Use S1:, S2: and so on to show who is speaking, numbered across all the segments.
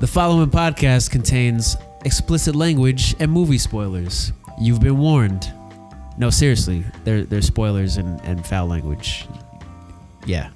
S1: The following podcast contains explicit language and movie spoilers. You've been warned. No, seriously, there, there's spoilers and, and foul language. Yeah.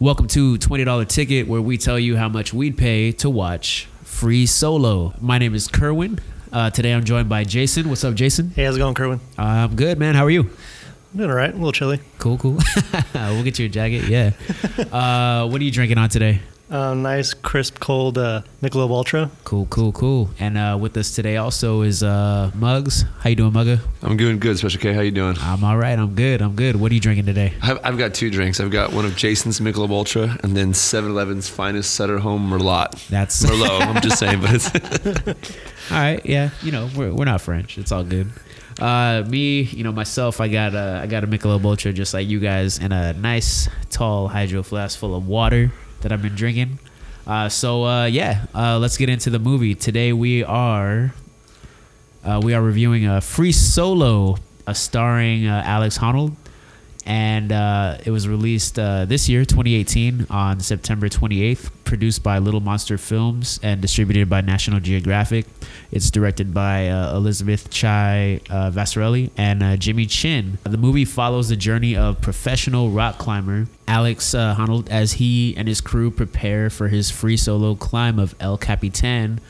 S1: Welcome to $20 Ticket, where we tell you how much we'd pay to watch Free Solo. My name is Kerwin. Uh, today I'm joined by Jason. What's up, Jason?
S2: Hey, how's it going, Kerwin?
S1: I'm good, man. How are you?
S2: I'm doing all right. A little chilly.
S1: Cool, cool. we'll get you a jacket. Yeah. Uh, what are you drinking on today?
S2: Uh, nice, crisp, cold uh, Michelob Ultra.
S1: Cool, cool, cool. And uh, with us today also is uh, Muggs. How you doing, Mugga?
S3: I'm doing good, Special K. How you doing?
S1: I'm all right. I'm good. I'm good. What are you drinking today?
S3: I've, I've got two drinks. I've got one of Jason's Michelob Ultra and then 7-Eleven's finest Sutter Home Merlot.
S1: That's
S3: Merlot. I'm just saying, but it's
S1: all right. Yeah, you know we're, we're not French. It's all good. Uh, me, you know myself, I got a I got a Michelob Ultra just like you guys, and a nice tall hydro flask full of water that I've been drinking. Uh, so uh, yeah, uh, let's get into the movie. Today we are uh, we are reviewing a Free Solo, uh, starring uh, Alex Honnold, and uh, it was released uh, this year, 2018, on September 28th. Produced by Little Monster Films and distributed by National Geographic. It's directed by uh, Elizabeth Chai uh, Vasarhelyi and uh, Jimmy Chin. The movie follows the journey of professional rock climber Alex uh, Honnold as he and his crew prepare for his free solo climb of El Capitan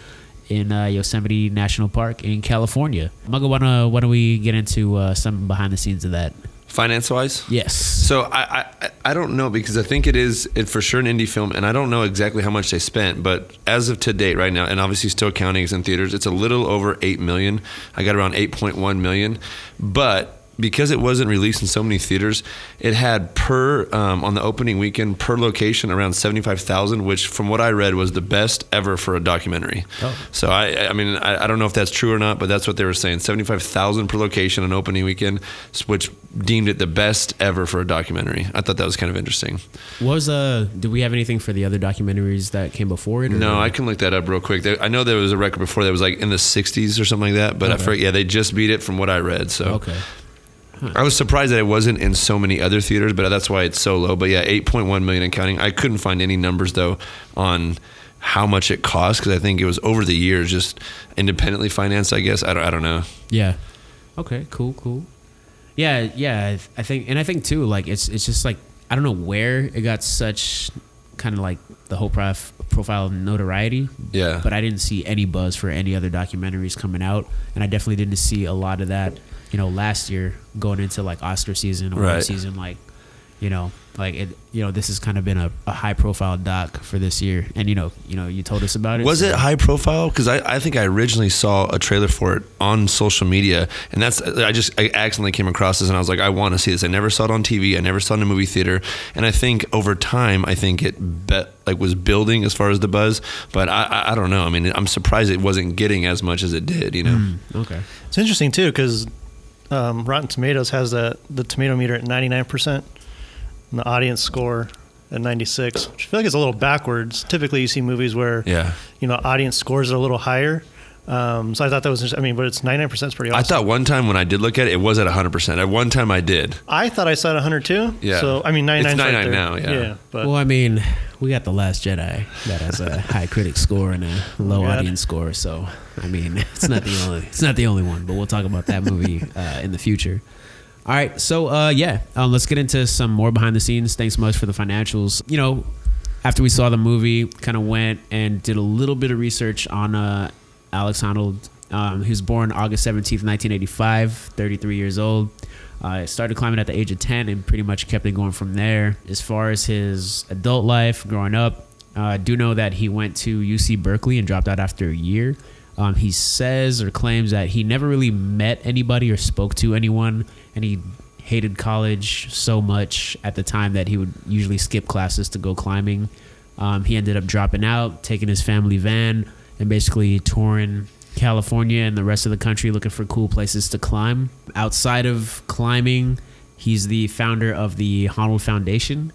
S1: in uh, Yosemite National Park in California. Mugga, why don't, why don't we get into uh, some behind the scenes of that?
S3: Finance wise.
S1: Yes.
S3: So I, I I don't know because I think it is it for sure an indie film, and I don't know exactly how much they spent, but as of to date, right now, and obviously still counting in theaters, it's a little over eight million. I got around eight point one million, but because it wasn't released in so many theaters, it had per um, on the opening weekend per location around seventy five thousand, which from what I read was the best ever for a documentary.
S1: Oh.
S3: So I I mean I, I don't know if that's true or not, but that's what they were saying seventy five thousand per location on opening weekend, which deemed it the best ever for a documentary. I thought that was kind of interesting.
S1: What was uh? Do we have anything for the other documentaries that came before it? or-
S3: No, I can look that up real quick. There, I know there was a record before that was like in the 60s or something like that, but I forget. Yeah, they just beat it from what I read. So
S1: Okay.
S3: I was surprised that it wasn't in so many other theaters, but that's why it's so low. But yeah, 8.1 million and counting. I couldn't find any numbers though on how much it cost because I think it was over the years just independently financed. I guess I don't. I don't know.
S1: Yeah. Okay. Cool. Cool. Yeah. Yeah. I I think, and I think too, like it's it's just like I don't know where it got such kind of like the whole prof- profile of notoriety.
S3: Yeah.
S1: But I didn't see any buzz for any other documentaries coming out, and I definitely didn't see a lot of that. You know, last year going into like Oscar season or
S3: Right.
S1: season, like you know, like it. You know, this has kind of been a, a high profile doc for this year, and you know, you know, you told us about it.
S3: Was
S1: so-
S3: it high profile? Because I, I think I originally saw a trailer for it on social media, and that's I just I accidentally came across this, and I was like, I want to see this. I never saw it on TV. I never saw it in a movie theater, and I think over time, I think it bet like was building as far as the buzz. But I I, I don't know. I mean, I'm surprised it wasn't getting as much as it did. You know.
S1: Mm, okay.
S2: It's interesting too because um, Rotten Tomatoes has the the tomato meter at 99 percent, and the audience score at 96. Which I feel like it's a little backwards. Typically, you see movies where
S3: Yeah.
S2: you know audience scores are a little higher. Um, so I thought that was. I mean, but it's 99 percent is pretty awesome.
S3: I thought one time when I did look at it, it was at 100. percent At one time, I did.
S2: I thought I saw it 102.
S3: Yeah.
S2: So I mean, 99.
S3: It's 99
S2: there.
S3: now, yeah.
S2: Yeah. But
S1: Well, I mean, we got the Last Jedi that has a high critic score and a low
S2: God.
S1: audience score. So, I mean, it's not the only it's not the only one, but we'll talk about that movie uh, in the future. All right, so uh, yeah, um, let's get into some more behind the scenes. Thanks so much for the financials. You know, after we saw the movie, kind of went and did a little bit of research on uh, Alex Honnold. Um, he was born August 17th, 1985, 33 years old. Uh, started climbing at the age of 10 and pretty much kept it going from there. As far as his adult life growing up, uh, I do know that he went to UC Berkeley and dropped out after a year. Um, he says or claims that he never really met anybody or spoke to anyone, and he hated college so much at the time that he would usually skip classes to go climbing. Um, he ended up dropping out, taking his family van, and basically touring California and the rest of the country looking for cool places to climb. Outside of climbing, he's the founder of the Honnold Foundation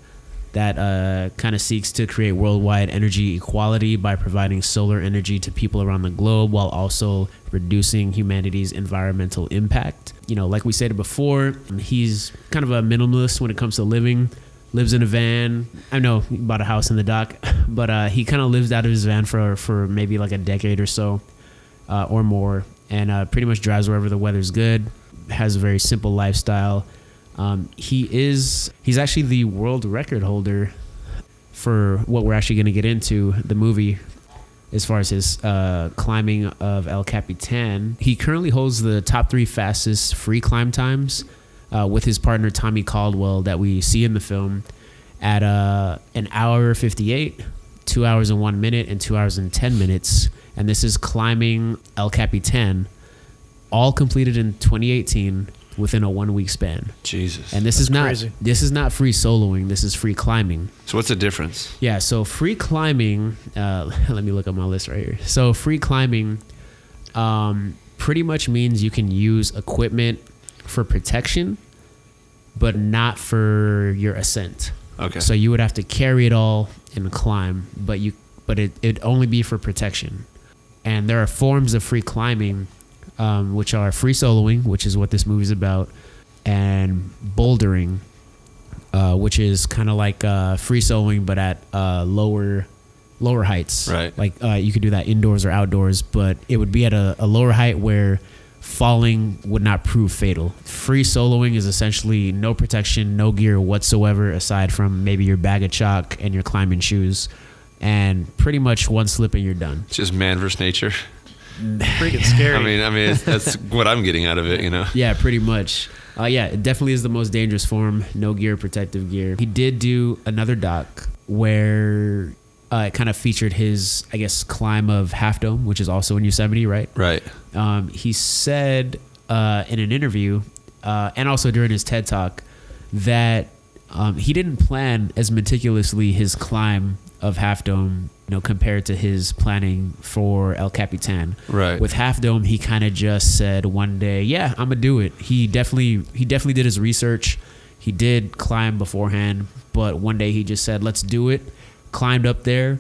S1: that uh, kind of seeks to create worldwide energy equality by providing solar energy to people around the globe while also reducing humanity's environmental impact. You know, like we said before, he's kind of a minimalist when it comes to living. lives in a van. I know he bought a house in the dock, but uh, he kind of lives out of his van for for maybe like a decade or so, uh, or more, and uh, pretty much drives wherever the weather's good. Has a very simple lifestyle. Um, he is he's actually the world record holder for what we're actually going to get into the movie as far as his uh, climbing of El Capitan. He currently holds the top three fastest free climb times uh, with his partner Tommy Caldwell that we see in the film at uh, an hour 58, two hours and one minute, and two hours and 10 minutes. And this is climbing El Capitan, all completed in 2018 within a one week span.
S3: Jesus.
S1: And this is not
S2: crazy.
S1: this is not free soloing. This is free climbing.
S3: so what's the difference?
S1: Yeah, so free climbing. Uh, let me look at my list right here. So free climbing, um, pretty much means you can use equipment for protection, but not for your ascent.
S3: Okay.
S1: So you would have to carry it all and climb, but you but it it only be for protection. And there are forms of free climbing, um, which are free soloing, which is what this movie's about, and bouldering, uh, which is kind of like uh, free soloing but at uh, lower lower heights.
S3: Right.
S1: Like uh, you could do that indoors or outdoors, but it would be at a, a lower height where falling would not prove fatal. Free soloing is essentially no protection, no gear whatsoever aside from maybe your bag of chalk and your climbing shoes. And pretty much one slip and you're done.
S3: It's just man versus nature.
S2: Freaking scary.
S3: I mean, I mean, that's what I'm getting out of it. You know.
S1: Yeah, pretty much. Uh, yeah, it definitely is the most dangerous form. No gear, protective gear. He did do another doc where uh, it kind of featured his, I guess, climb of Half Dome, which is also in Yosemite, right?
S3: Right.
S1: Um, he said uh, in an interview uh, and also during his TED talk that um, he didn't plan as meticulously his climb of Half Dome, you know, compared to his planning for El Capitan.
S3: Right.
S1: With Half Dome, he kind of just said one day, "Yeah, I'm gonna do it." He definitely he definitely did his research. He did climb beforehand, but one day he just said, "Let's do it." Climbed up there.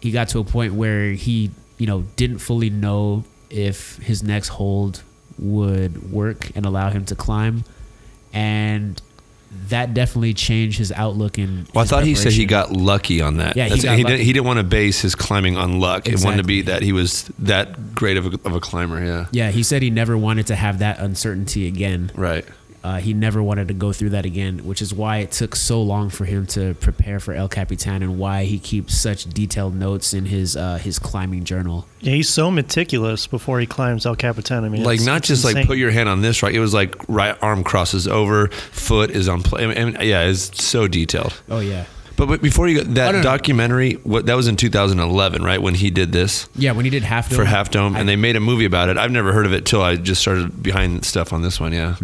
S1: He got to a point where he, you know, didn't fully know if his next hold would work and allow him to climb, and that definitely changed his outlook and.
S3: Well, I thought he said he got lucky on that.
S1: Yeah, he got
S3: he,
S1: lucky.
S3: didn't, he didn't want to base his climbing on luck. It wanted to be that he was that great of a, of a climber. Yeah.
S1: Yeah, he said he never wanted to have that uncertainty again.
S3: Right.
S1: Uh, he never wanted to go through that again, which is why it took so long for him to prepare for El Capitan and why he keeps such detailed notes in his uh, his climbing journal.
S2: yeah, he's so meticulous before he climbs El Capitan. I mean,
S3: like
S2: it's-
S3: not
S2: it's
S3: just like put your hand on this right. It was like right arm crosses over, foot is on play. I mean, yeah, it's so detailed.
S1: Oh yeah,
S3: But, but before you go, that
S1: Oh, no, no.
S3: documentary, what that was in 2011, right? When he did this
S1: yeah. When he did Half Dome
S3: for Half Dome,
S1: I-
S3: and they made a movie about it. I've never heard of it till I just started behind stuff on this one. Yeah.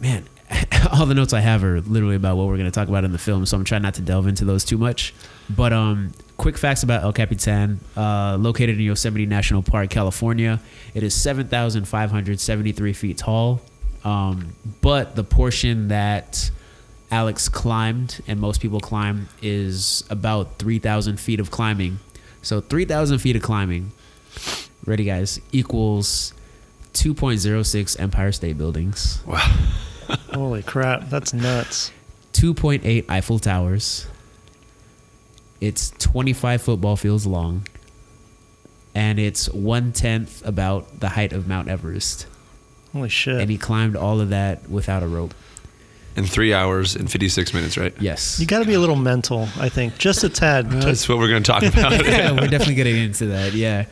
S1: Man, all the notes I have are literally about what we're going to talk about in the film, so I'm trying not to delve into those too much. But um, quick facts about El Capitan, uh, located in Yosemite National Park, California. It is 7,573 feet tall, um, but the portion that Alex climbed and most people climb is about 3,000 feet of climbing. So 3,000 feet of climbing, ready guys, equals 2.06 Empire State Buildings.
S3: Wow.
S2: Holy crap, that's nuts.
S1: 2.8 Eiffel Towers. It's 25 football fields long. And it's one tenth about the height of Mount Everest.
S2: Holy shit.
S1: And he climbed all of that without a rope.
S3: In three hours and 56 minutes, right?
S1: Yes.
S2: you got to be a little mental, I think, just a tad. to-
S3: That's what we're going to talk about.
S1: yeah, we're definitely getting into that. Yeah,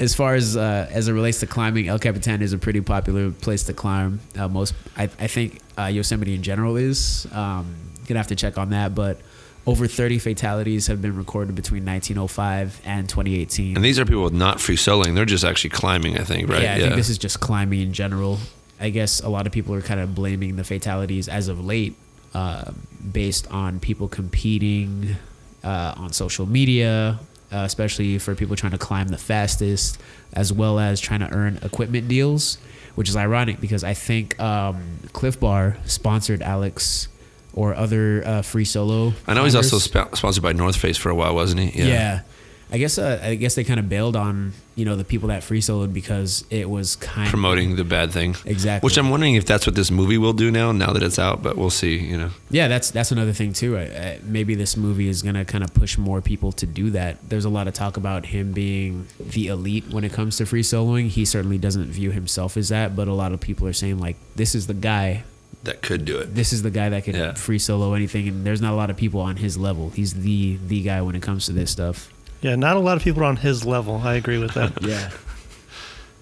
S1: as far as uh, as it relates to climbing, El Capitan is a pretty popular place to climb. Uh, most, I, I think, uh, Yosemite in general is. Um, gonna have to check on that, but over 30 fatalities have been recorded between 1905 and 2018.
S3: and these are people with not free soloing. They're just actually climbing, I think, right?
S1: Yeah, I think this is just climbing in general. I guess a lot of people are kind of blaming the fatalities as of late, uh, based on people competing uh, on social media, uh, especially for people trying to climb the fastest, as well as trying to earn equipment deals, which is ironic because I think um, Clif Bar sponsored Alex or other uh, free solo.
S3: I know he's also sp- sponsored by North Face for a while, wasn't he?
S1: Yeah. I guess uh, I guess they kind of bailed on you know the people that free soloed because it was kind
S3: promoting the bad thing.
S1: Exactly.
S3: Which I'm wondering if that's what this movie will do now. Now that it's out, but we'll see. You know.
S1: Yeah, that's that's another thing too. I, I, maybe this movie is gonna kind of push more people to do that. There's a lot of talk about him being the elite when it comes to free soloing. He certainly doesn't view himself as that, but a lot of people are saying like this is the guy.
S3: That could do it.
S1: This is the guy that can
S3: Yeah.
S1: free solo anything, and there's not a lot of people on his level. He's the the guy when it comes to this stuff.
S2: Yeah, not a lot of people are on his level. I agree with that.
S1: Yeah.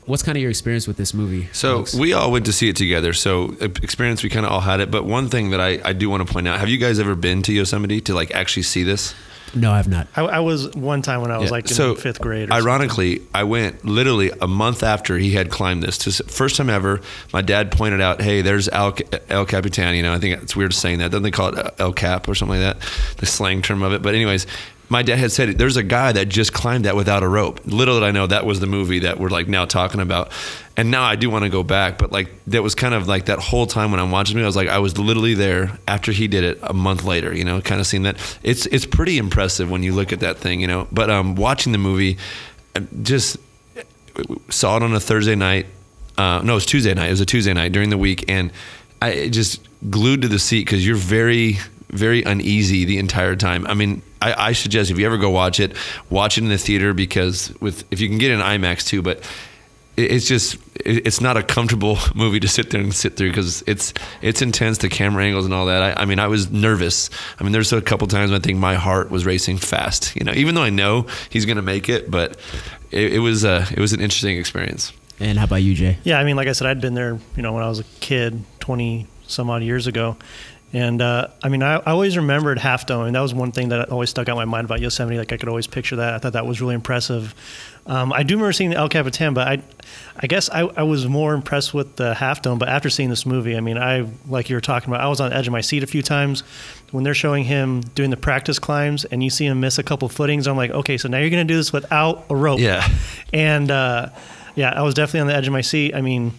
S1: What's kind of your experience with this movie?
S3: So
S1: folks?
S3: we all went to see it together. So uh, experience, we kind of all had it. But one thing that I, I do want to point out: Have you guys ever been to Yosemite to like actually see this?
S1: no, I've not.
S2: I, I was one time when I was
S3: Yeah.
S2: like in
S3: so
S2: fifth grade. or
S3: Ironically, I went literally a month after he had climbed this. To, first time ever, my dad pointed out, "Hey, there's El, El Capitan." You know, I think it's weird saying that. Don't they call it El Cap or something like that? The slang term of it. But anyways. My dad had said there's a guy that just climbed that without a rope. Little did I know that was the movie that we're like now talking about. And now I do want to go back, but like that was kind of like that whole time when I'm watching it, I was like I was literally there after he did it a month later, you know, kind of seeing that. It's it's pretty impressive when you look at that thing, you know. But um watching the movie just saw it on a Thursday night. Uh, no, it was Tuesday night. It was a Tuesday night during the week, and I just glued to the seat because you're very, very uneasy the entire time. I mean, I, I suggest if you ever go watch it, watch it in the theater because with if you can get an IMAX too, but it's just it's not a comfortable movie to sit there and sit through because it's it's intense the camera angles and all that I, I mean i was nervous i mean there's a couple times i think my heart was racing fast you know even though i know he's gonna make it but it, it was uh it was an interesting experience
S1: And how about you, Jay?
S2: Yeah, I mean, like I said, I'd been there, you know, when I was a kid, 20 some odd years ago. And uh, I mean, I, I always remembered Half Dome, and that was one thing that always stuck out in my mind about Yosemite. Like, I could always picture that. I thought that was really impressive. Um, I do remember seeing the El Capitan, but I, I guess I, I was more impressed with the Half Dome. But after seeing this movie, I mean, I, like you were talking about, I was on the edge of my seat a few times when they're showing him doing the practice climbs, and you see him miss a couple footings. I'm like, okay, so now you're going to do this without a rope.
S3: Yeah.
S2: And uh, yeah, I was definitely on the edge of my seat. I mean,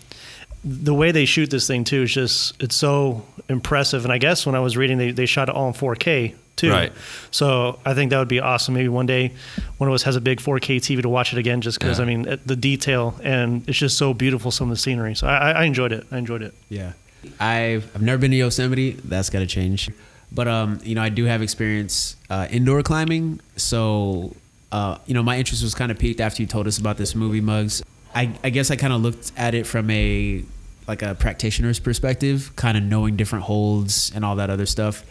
S2: the way they shoot this thing too is just it's so impressive. And I guess when I was reading, they, they shot it all in 4K too.
S3: Right.
S2: So I think that would be awesome. Maybe one day one of us has a big 4K TV to watch it again, just because
S3: Yeah.
S2: I mean the detail and it's just so beautiful. Some of the scenery. So I, I- I enjoyed it. I enjoyed it.
S1: Yeah. I've I've never been to Yosemite. That's got to change. But um, you know, I do have experience uh, indoor climbing. So uh, you know, my interest was kind of peaked after you told us about this movie, Mugs. I I guess I kind of looked at it from a like a practitioner's perspective, kind of knowing different holds and all that other stuff,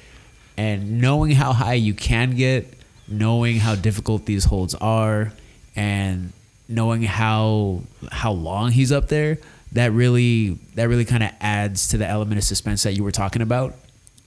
S1: and knowing how high you can get, knowing how difficult these holds are, and knowing how how long he's up there that really that really kind of adds to the element of suspense that you were talking about.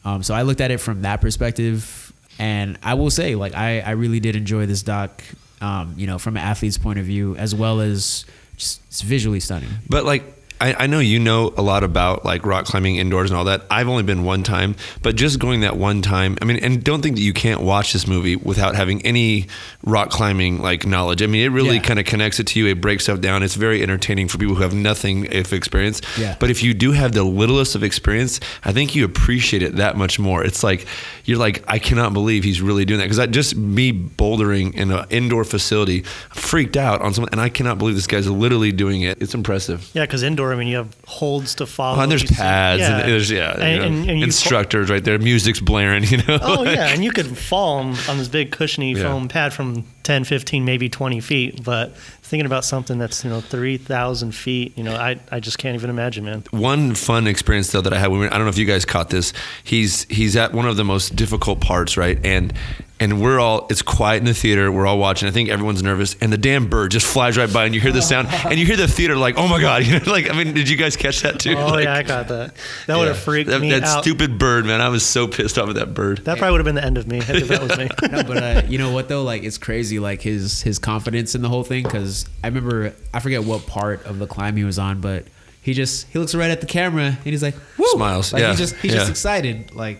S1: Um, so i looked at it from that perspective and i will say like i, I really did enjoy this doc um, you know from an athlete's point of view as well as just visually stunning.
S3: But like, I, I know you know a lot about like rock climbing indoors and all that. I've only been one time, but just going that one time, I mean, and don't think that you can't watch this movie without having any rock climbing like knowledge. I mean, it really
S1: Yeah.
S3: kind of connects it to you. It breaks stuff down. It's very entertaining for people who have nothing if experience.
S1: Yeah.
S3: But if you do have the littlest of experience, I think you appreciate it that much more. It's like you're like, I cannot believe he's really doing that because I just me bouldering in an indoor facility, freaked out on something, and I cannot believe this guy's literally doing it. It's impressive.
S2: Yeah, because indoor, I mean, you have holds to follow.
S3: And there's
S2: You see-
S3: pads and there's yeah, you
S2: And-
S3: know,
S2: and- and you-
S3: instructors right there. Music's blaring, you know.
S2: Oh yeah, and you could fall on, on this big cushiony
S3: Yeah.
S2: foam pad from 10, 15, maybe 20 feet. But thinking about something that's you know 3,000 feet, you know, I, I just can't even imagine, man.
S3: One fun experience though that I had. When we were, I don't know if you guys caught this. He's he's at one of the most difficult parts, right? And and we're all it's quiet in the theater. We're all watching. I think everyone's nervous, and the damn bird just flies right by, and you hear the sound, and you hear the theater like, oh my god, you know, like I mean, did you guys catch that too?
S2: Oh
S3: Like,
S2: yeah, I got that. That would have freaked
S3: that,
S2: me
S3: that
S2: out.
S3: stupid bird, man. I was so pissed off at that bird.
S2: That probably would have been the end of me if that was me.
S1: no, but uh, you know what though? Like it's crazy, like his his confidence in the whole thing. Because I remember, I forget what part of the climb he was on, but he just he looks right at the camera and he's like, Woo!
S3: Smiles,
S1: Like
S3: yeah,
S1: he's just he's just excited. Like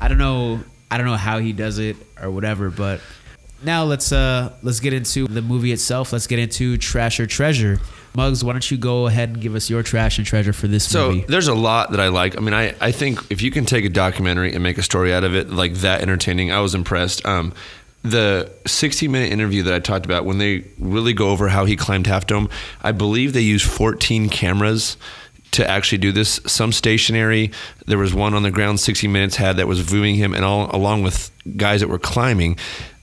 S1: I don't know, I don't know how he does it or whatever. But now let's uh let's get into the movie itself. Let's get into trash or treasure. Muggs, why don't you go ahead and give us your trash and treasure for this
S3: So
S1: movie?
S3: there's a lot that I like. I mean, I, I think if you can take a documentary and make a story out of it like that entertaining, I was impressed. Um, the 60 minute interview that I talked about, when they really go over how he climbed Half Dome, I believe they used 14 cameras to actually do this. Some stationary. There was one on the ground 60 Minutes had that was viewing him, and all along with guys that were climbing.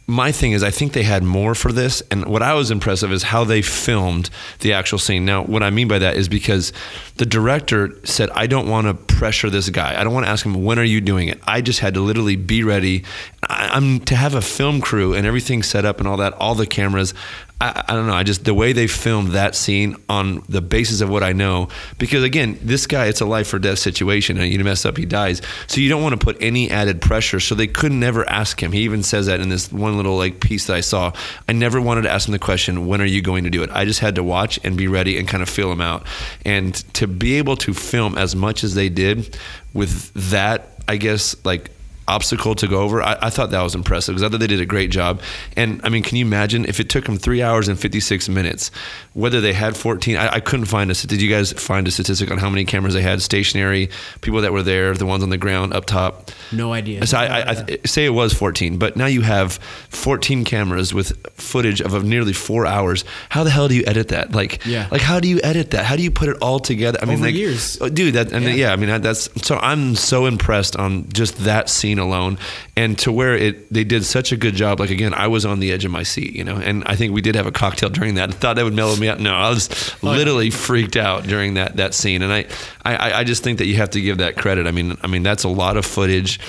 S3: My thing is, I think they had more for this, and what I was impressed of is how they filmed the actual scene. Now, what I mean by that is because the director said, "I don't want to pressure this guy. I don't want to ask him when are you doing it. I just had to literally be ready. I, I'm to have a film crew and everything set up and all that, all the cameras. I, I, don't know. I just the way they filmed that scene on the basis of what I know, because again, this guy, it's a life or death situation, and you mess up, he dies. So you don't want to put any added pressure. So they could never ask him. He even says that in this one little like piece that I saw. I never wanted to ask him the question, when are you going to do it? I just had to watch and be ready and kind of feel him out. And to be able to film as much as they did with that, I guess like obstacle to go over. I, I thought that was impressive because I thought they did a great job. And I mean, can you imagine if it took them three hours and 56 minutes, whether they had 14? I, I couldn't find a. Did you guys find a statistic on how many cameras they had? Stationary people that were there, the ones on the ground up top.
S1: No idea.
S3: So I, I, I say it was 14, but now you have 14 cameras with footage of nearly four hours. How the hell do you edit that? Like,
S1: Yeah.
S3: like how do you edit that? How do you put it all together? I mean,
S1: Over
S3: like,
S1: years.
S3: Oh, dude. That and
S1: Yeah.
S3: yeah. I mean that, that's so I'm so impressed on just that scene alone, and to where it they did such a good job. Like again, I was on the edge of my seat, you know, and I think we did have a cocktail during that. I thought that would mellow me out. No, I was
S1: Oh,
S3: literally freaked out during that that scene, and I, I I just think that you have to give that credit. I mean, I mean that's a lot of footage.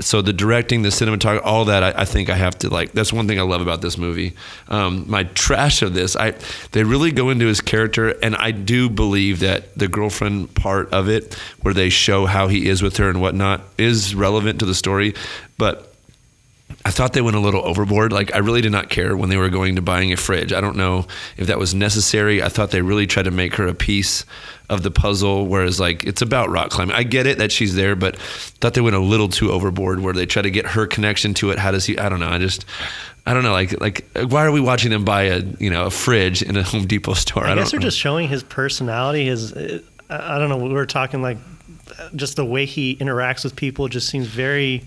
S3: So the directing, the cinematography, all that, I, I think I have to like. That's one thing I love about this movie. Um, my trash of this, I they really go into his character, and I do believe that the girlfriend part of it, where they show how he is with her and whatnot, is relevant to the story. But I thought they went a little overboard. Like I really did not care when they were going to buying a fridge. I don't know if that was necessary. I thought they really tried to make her a piece of the puzzle, whereas like it's about rock climbing. I get it that she's there, but thought they went a little too overboard where they try to get her connection to it. How does he? I don't know. I just. I don't know, like like why are we watching them buy a you know a fridge in a Home Depot store?
S2: I,
S3: don't
S2: guess they're
S3: know.
S2: just showing his personality. His, I I don't know. We were talking like just the way he interacts with people just seems very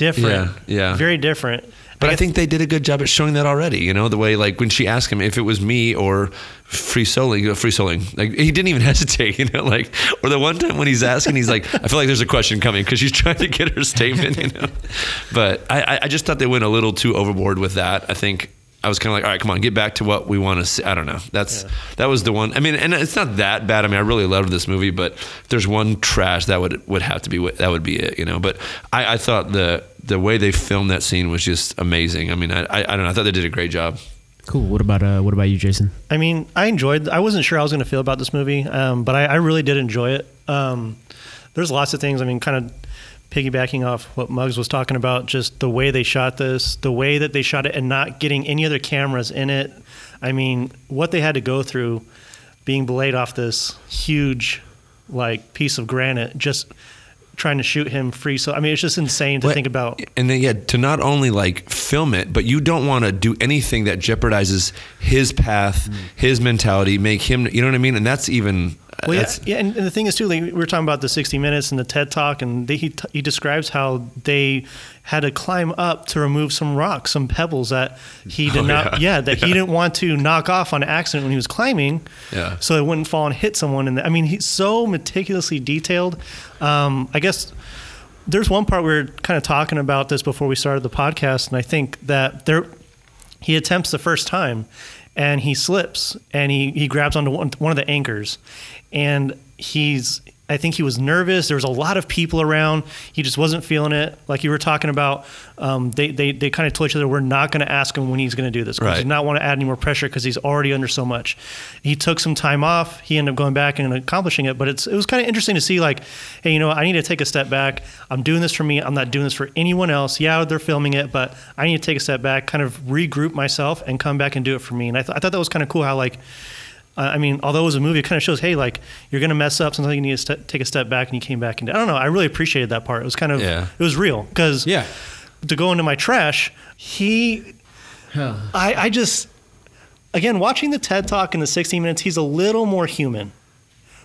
S2: different.
S3: Yeah, yeah.
S2: very different.
S3: But I
S2: guess-
S3: think they did a good job at showing that already. You know, the way like when she asked him if it was me or free soloing, uh, free soloing, like he didn't even hesitate. You know, like or the one time when he's asking, he's like, I feel like there's a question coming because she's trying to get her statement. You know, but I, I- I just thought they went a little too overboard with that. I think. I was kind of like, all right, come on, get back to what we want to see. I don't know. That's that was the one. I mean, and it's not that bad. I mean, I really loved this movie, but if there's one trash that would would have to be that would be it, you know. But I, I thought the the way they filmed that scene was just amazing. I mean, I, I I don't know. I thought they did a great job.
S1: Cool. What about uh what about you, Jason?
S2: I mean, I enjoyed. I wasn't sure I was going to feel about this movie, um, but I, I really did enjoy it. Um, there's lots of things. I mean, kind of piggybacking off what Muggs was talking about, just the way they shot this, the way that they shot it, and not getting any other cameras in it. I mean, what they had to go through, being belayed off this huge, like piece of granite, just trying to shoot him free. So I mean, it's just insane to
S3: What-
S2: think about.
S3: And then yeah, to not only like film it, but you don't want to do anything that jeopardizes his path,
S2: Mm.
S3: his mentality, make him. You know what I mean? And that's even.
S2: Well, yeah, yeah, and, and the thing is too, like we were talking about the 60 Minutes and the TED Talk, and they, he he describes how they had to climb up to remove some rocks, some pebbles that he did
S3: Oh,
S2: not,
S3: yeah.
S2: yeah, that he didn't want to knock off on accident when he was climbing,
S3: Yeah.
S2: so it wouldn't fall and hit someone. And I mean, he's so meticulously detailed. Um, I guess there's one part we were kind of talking about this before we started the podcast, and I think that there he attempts the first time and he slips and he, he grabs onto one, one of the anchors and he's I think he was nervous. There was a lot of people around. He just wasn't feeling it. Like you were talking about, um, they, they, they kind of told each other, we're not going to ask him when he's going to do this.
S3: Right.
S2: He did not want to add any more pressure because he's already under so much. He took some time off. He ended up going back and accomplishing it. But it's, it was kind of interesting to see, like, hey, you know, I need to take a step back. I'm doing this for me. I'm not doing this for anyone else. Yeah, they're filming it, but I need to take a step back, kind of regroup myself, and come back and do it for me. And I, th- I thought that was kind of cool how, like, I mean, although it was a movie, it kind of shows, hey, like you're gonna mess up. Sometimes you need to st- take a step back, and you came back and I don't know. I really appreciated that part. It was kind of,
S3: Yeah.
S2: it was real because
S1: Yeah.
S2: to go into my trash, he, I, I just, again, watching the TED Talk in the 16 minutes, he's a little more human.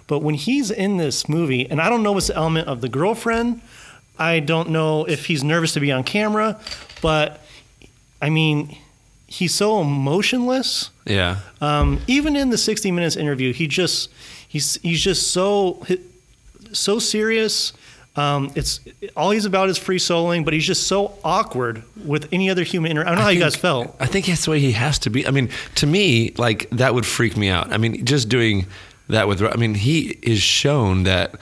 S2: But when he's in this movie, and I don't know what's the element of the girlfriend, I don't know if he's nervous to be on camera, but I mean, he's so emotionless.
S3: Yeah.
S2: Um, even in the 60 Minutes interview, he just he's he's just so so serious. Um, it's all he's about is free soloing, but he's just so awkward with any other human. Inter- I don't know how you guys felt.
S3: I think that's the way he has to be. I mean, to me, like that would freak me out. I mean, just doing that with. I mean, he is shown that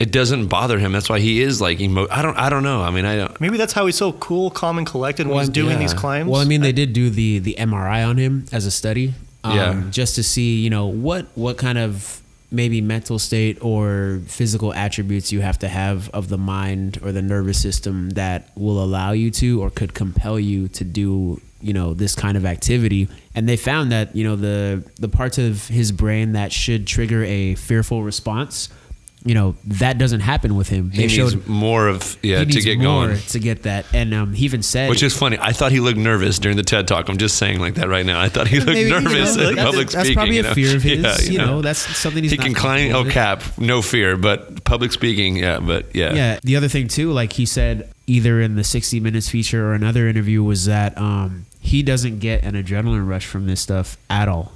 S3: it doesn't bother him. That's why he is like emo. I don't. I don't know. I mean, I don't.
S2: Maybe that's how he's so cool, calm, and collected when
S1: Well,
S2: he's doing
S3: yeah.
S2: these climbs.
S1: Well, I mean, they did do the the MRI on him as a study, um,
S3: Yeah.
S1: just to see, you know, what what kind of maybe mental state or physical attributes you have to have of the mind or the nervous system that will allow you to or could compel you to do you know this kind of activity and they found that you know the the parts of his brain that should trigger a fearful response you know that doesn't happen with him
S3: He
S1: they
S3: needs
S1: showed
S3: more of yeah
S1: he
S3: to get going.
S1: to get that and um, he even said
S3: Which is funny. I thought he looked nervous during the TED talk. I'm just saying like that right now. I thought he looked
S1: Maybe, you know,
S3: nervous in
S1: that's-
S3: public
S1: that's
S3: speaking.
S1: probably
S3: you
S1: a
S3: know?
S1: fear of his.
S3: Yeah,
S1: you know, that's something he's
S3: he can climb. Oh, cap, no fear. But public speaking, yeah. But yeah,
S1: Yeah. The other thing too, like he said, either in the 60 Minutes feature or another interview, was that um, he doesn't get an adrenaline rush from this stuff at all.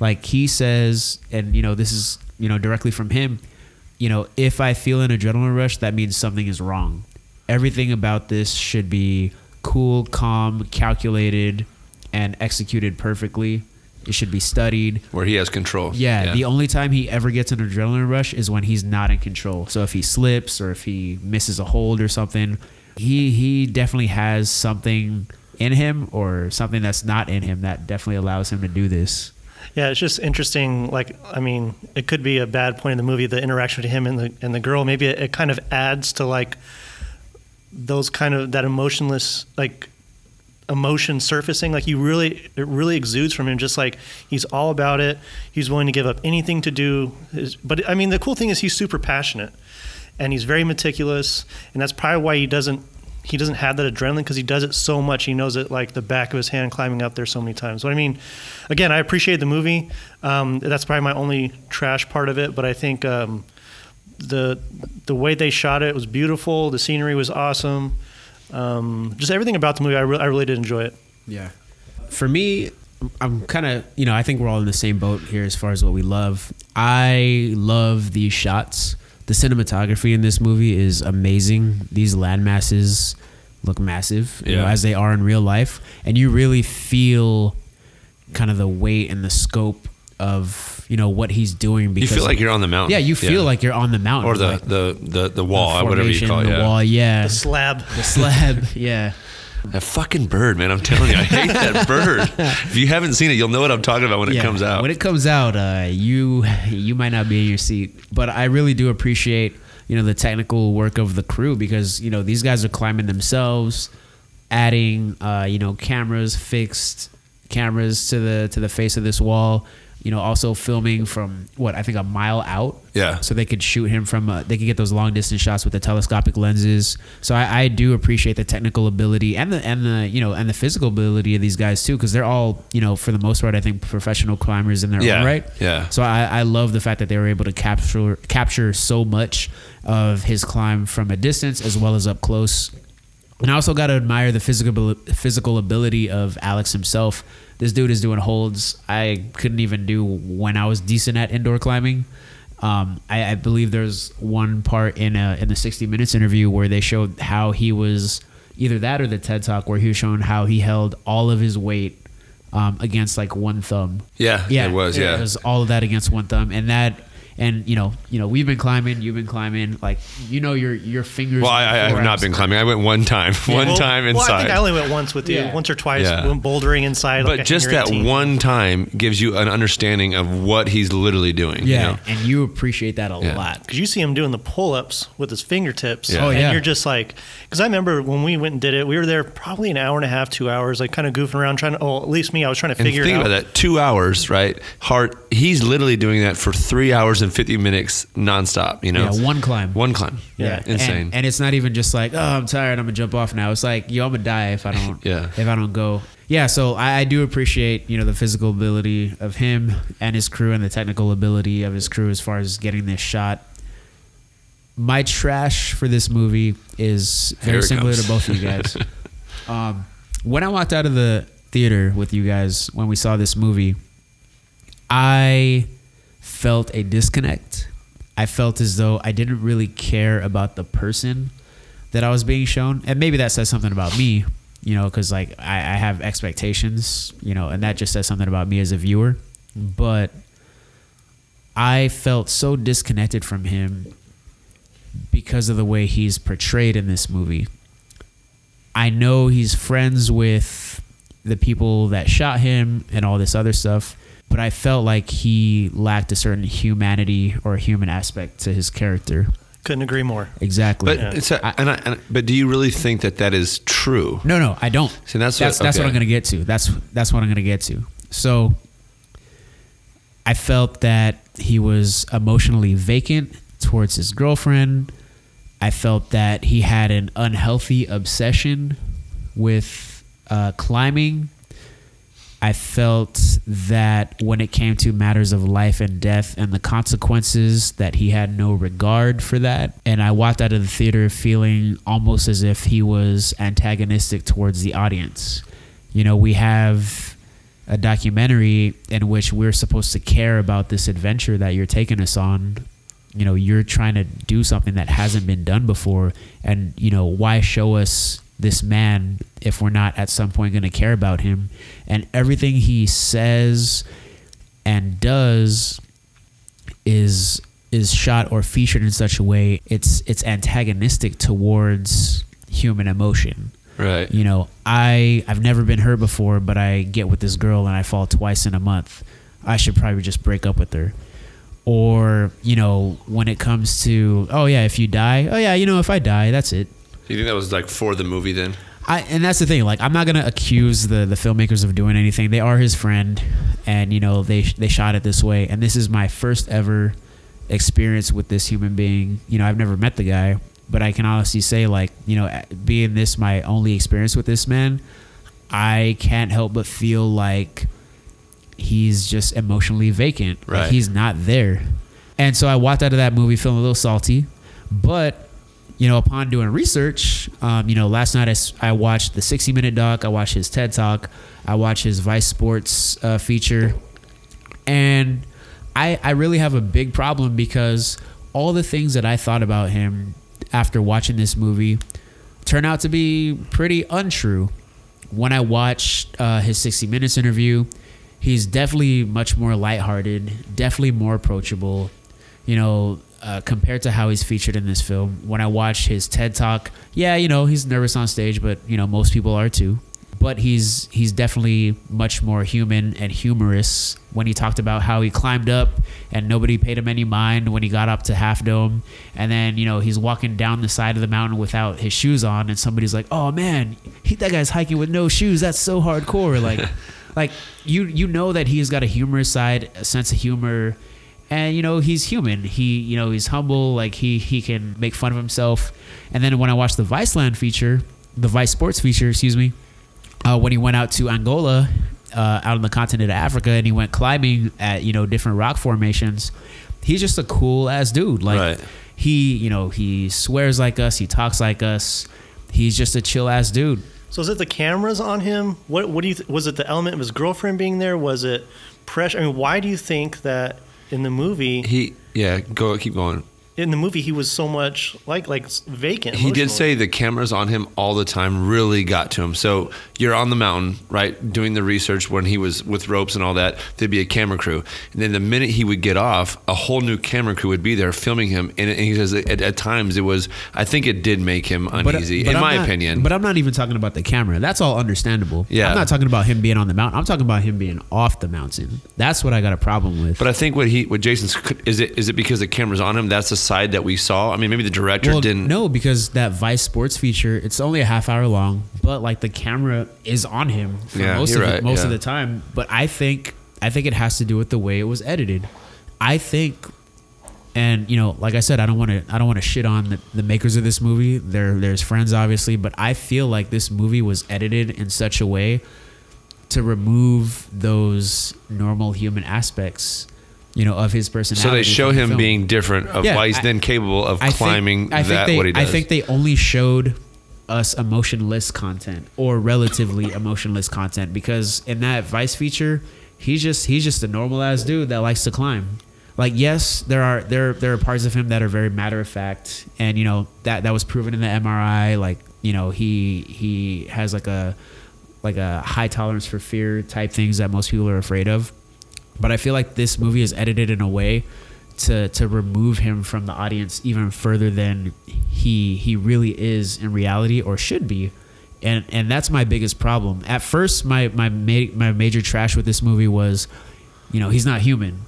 S1: Like he says, and you know, this is you know directly from him. You know, if I feel an adrenaline rush, that means something is wrong. Everything about this should be cool, calm, calculated, and executed perfectly. It should be studied.
S3: where he has control.
S1: Yeah, the only time he ever gets an adrenaline rush is when he's not in control. So if he slips or if he misses a hold or something, he he definitely has something in him or something that's not in him that definitely allows him to do this.
S2: Yeah, it's just interesting. Like, I mean, it could be a bad point in the movie, the interaction between him and the and the girl. Maybe it, it kind of adds to like those kind of that emotionless like emotion surfacing. Like, you really it really exudes from him. Just like he's all about it. He's willing to give up anything to do. His, but I mean, the cool thing is he's super passionate and he's very meticulous, and that's probably why he doesn't. He doesn't have that adrenaline because he does it so much. He knows it like the back of his hand, climbing up there so many times. But I mean, again, I appreciate the movie. Um, that's probably my only trash part of it. But I think um, the the way they shot it was beautiful. The scenery was awesome. Um, just everything about the movie, I, re- I really did enjoy it.
S1: Yeah. For me, I'm kind of, you know, I think we're all in the same boat here as far as what we love. I love these shots. The cinematography in this movie is amazing. These land masses look massive, you know, as they are in real life, and you really feel kind of the weight and the scope of, you know, what he's doing because You
S3: feel like you're on the mountain.
S1: Yeah, you feel like you're on the mountain
S3: or the
S1: like,
S3: the the the wall,
S1: the
S3: whatever you call it.
S1: the
S3: Yeah.
S1: wall, yeah.
S2: The slab.
S1: the slab, yeah.
S3: That fucking bird, man! I'm telling you, I hate that bird. If you haven't seen it, you'll know what I'm talking about when it comes out.
S1: When it comes out, uh, you you might not be in your seat, but I really do appreciate you know the technical work of the crew because you know these guys are climbing themselves, adding uh, you know cameras, fixed cameras to the to the face of this wall. You know, also filming from what I think a mile out.
S3: Yeah.
S1: So they could shoot him from. Uh, they could get those long distance shots with the telescopic lenses. So I, I do appreciate the technical ability and the and the you know and the physical ability of these guys too, because they're all you know for the most part I think professional climbers in their
S3: Yeah,
S1: own right.
S3: yeah.
S1: So I, I love the fact that they were able to capture capture so much of his climb from a distance as well as up close. And I also got to admire the physical physical ability of Alex himself. This dude is doing holds I couldn't even do when I was decent at indoor climbing. Um, I, I believe there's one part in a, in the 60 Minutes interview where they showed how he was either that or the TED Talk where he was showing how he held all of his weight um, against like one thumb.
S3: Yeah, yeah, it was, yeah.
S1: it was all of that against one thumb, and that. And you know, you know, we've been climbing. You've been climbing. Like you know, your your fingers.
S3: well, I, I have not been climbing. I went one time, one
S2: Well-
S3: time
S2: Well, I
S3: inside.
S2: think I only went once with you,
S1: Yeah.
S2: once or twice,
S3: Yeah.
S2: went bouldering inside.
S3: but
S2: like
S3: just that
S2: 18.
S3: one time gives you an understanding of what he's literally doing. you
S1: Yeah,
S3: know?
S1: and you appreciate that a
S3: Yeah.
S1: lot.
S2: because you see him doing the pull-ups with his fingertips.
S3: Yeah. Oh,
S2: and you're just like, because I remember when we went and did it, we were there probably an hour and a half, two hours, like kind of goofing around, trying to. Oh, at least me, I was trying to
S3: And
S2: figure
S3: think
S2: it out.
S3: Think about that, two hours, right? Hart, he's literally doing that for three hours and fifty minutes nonstop. You know,
S1: Yeah, one climb.
S3: one climb.
S1: Yeah,
S3: insane.
S1: And, and it's not even just like, oh, I'm tired, I'm gonna jump off now. It's like, yo, I'm gonna die if I don't.
S3: Yeah.
S1: If I don't go. Yeah. So I, I do appreciate you know the physical ability of him and his crew and the technical ability of his crew as far as getting this shot. My trash for this movie is very similar
S3: comes.
S1: to both of you guys. um, when I walked out of the theater with you guys when we saw this movie, I felt a disconnect. I felt as though I didn't really care about the person that I was being shown, and maybe that says something about me, you know, because like I, I have expectations, you know, and that just says something about me as a viewer. But I felt so disconnected from him because of the way he's portrayed in this movie. I know he's friends with the people that shot him and all this other stuff, but I felt like he lacked a certain humanity or human aspect to his character.
S2: Couldn't agree more.
S1: Exactly.
S3: But it's a, and I, and, but do you really think that that is true?
S1: No, no, I don't.
S3: See, that's
S1: that's
S3: what-
S1: that's what. I'm gonna get to. That's that's what I'm gonna get to. So I felt that he was emotionally vacant towards his girlfriend. I felt that he had an unhealthy obsession with uh, climbing. I felt that when it came to matters of life and death and the consequences, that he had no regard for that. And I walked out of the theater feeling almost as if he was antagonistic towards the audience. You know, we have a documentary in which we're supposed to care about this adventure that you're taking us on. You know, you're trying to do something that hasn't been done before. And, you know, why show us this man if we're not at some point going to care about him? And everything he says and does is is shot or featured in such a way it's it's antagonistic towards human emotion
S3: Right.
S1: you know i i've never been hurt before but i get with this girl and i fall twice in a month i should probably just break up with her or you know when it comes to oh yeah if you die oh yeah you know if i die that's it
S3: Do you think that was like for the movie then?
S1: I, and that's the thing. Like, I'm not gonna accuse the the filmmakers of doing anything. They are his friend, and you know they they shot it this way. And this is my first ever experience with this human being. You know, I've never met the guy, but I can honestly say, like, you know, being this my only experience with this man, I can't help but feel like he's just emotionally vacant. Like,
S3: Right.
S1: he's not there. And so I walked out of that movie feeling a little salty, but you know, upon doing research, um, you know, last night I watched the 60 minute doc, I watched his TED talk, I watched his Vice Sports uh, feature, and I, I really have a big problem because all the things that I thought about him after watching this movie turn out to be pretty untrue. When I watched uh, his 60 Minutes interview, he's definitely much more lighthearted, definitely more approachable. You know, uh, compared to how he's featured in this film. When I watched his TED talk, yeah, you know, he's nervous on stage, but you know, most people are too. But he's he's definitely much more human and humorous when he talked about how he climbed up and nobody paid him any mind when he got up to Half Dome, and then you know he's walking down the side of the mountain without his shoes on, and somebody's like, "Oh man, he, that guy's hiking with no shoes. That's so hardcore." Like, like you you know that he's got a humorous side, a sense of humor, and you know he's human. He you know he's humble. Like he he can make fun of himself. And then when I watched the Viceland feature, the Vice Sports feature, excuse me, uh, when he went out to Angola, uh, out on the continent of Africa, and he went climbing at you know different rock formations. He's just a cool ass dude. Like
S3: Right.
S1: he you know he swears like us. He talks like us. He's just a chill ass dude.
S2: So is it the cameras on him? What what do you th- was it the element of his girlfriend being there? Was it pressure? I mean, why do you think that in the movie
S3: He yeah, go keep going.
S2: In the movie he was so much like like vacant?
S3: He did say the cameras on him all the time really got to him. So you're on the mountain, right, doing the research when he was with ropes and all that. There'd be a camera crew, and then the minute he would get off, a whole new camera crew would be there filming him. And, and he says at, at times it was, I think it did make him uh, uneasy, in
S1: I'm
S3: my
S1: not-
S3: opinion.
S1: But I'm not even talking about the camera. That's all understandable.
S3: Yeah.
S1: I'm not talking about him being on the mountain. I'm talking about him being off the mountain. That's what I got a problem with.
S3: But I think what he, what Jason's, is it, is it because the camera's on him? That's the side that we saw. I mean, maybe the director
S1: well,
S3: didn't.
S1: no, because that Vice Sports feature, it's only a half hour long, but like the camera is on him for
S3: Yeah,
S1: most of
S3: right,
S1: it, most of the time. But I think I think it has to do with the way it was edited. I think, and you know, like I said, I don't want to I don't want to shit on the, the makers of this movie. There there's friends obviously, but I feel like this movie was edited in such a way to remove those normal human aspects. You know, of his personality.
S3: So they show
S1: from the
S3: him being different of
S1: Yeah,
S3: why he's
S1: I-
S3: then capable of
S1: I think-
S3: climbing
S1: I think
S3: that
S1: they,
S3: what he does.
S1: I think they only showed us emotionless content or relatively emotionless content because in that Vice feature, he's just he's just a normal ass dude that likes to climb. Like yes, there are there there are parts of him that are very matter of fact, and you know that that was proven in the MRI. Like you know he he has like a like a high tolerance for fear type things that most people are afraid of. But I feel like this movie is edited in a way to to remove him from the audience even further than he he really is in reality or should be. And and that's my biggest problem. At first my my ma- my major trash with this movie was you know, he's not human.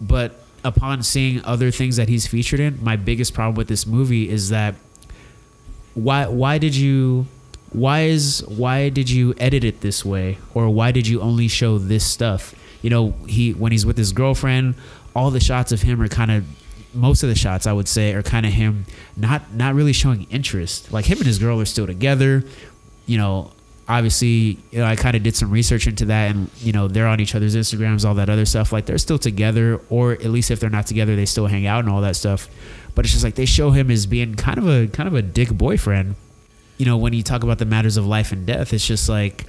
S1: But upon seeing other things that he's featured in, my biggest problem with this movie is that why why did you why is why did you edit it this way or why did you only show this stuff you know he when he's with his girlfriend all the shots of him are kind of most of the shots i would say are kind of him not not really showing interest. Like him and his girl are still together. You know obviously you know i kind of did some research into that and you know they're on each other's instagrams all that other stuff. Like they're still together or at least if they're not together they still hang out and all that stuff. But it's just like they show him as being kind of a kind of a dick boyfriend. You know, when you talk about the matters of life and death, it's just like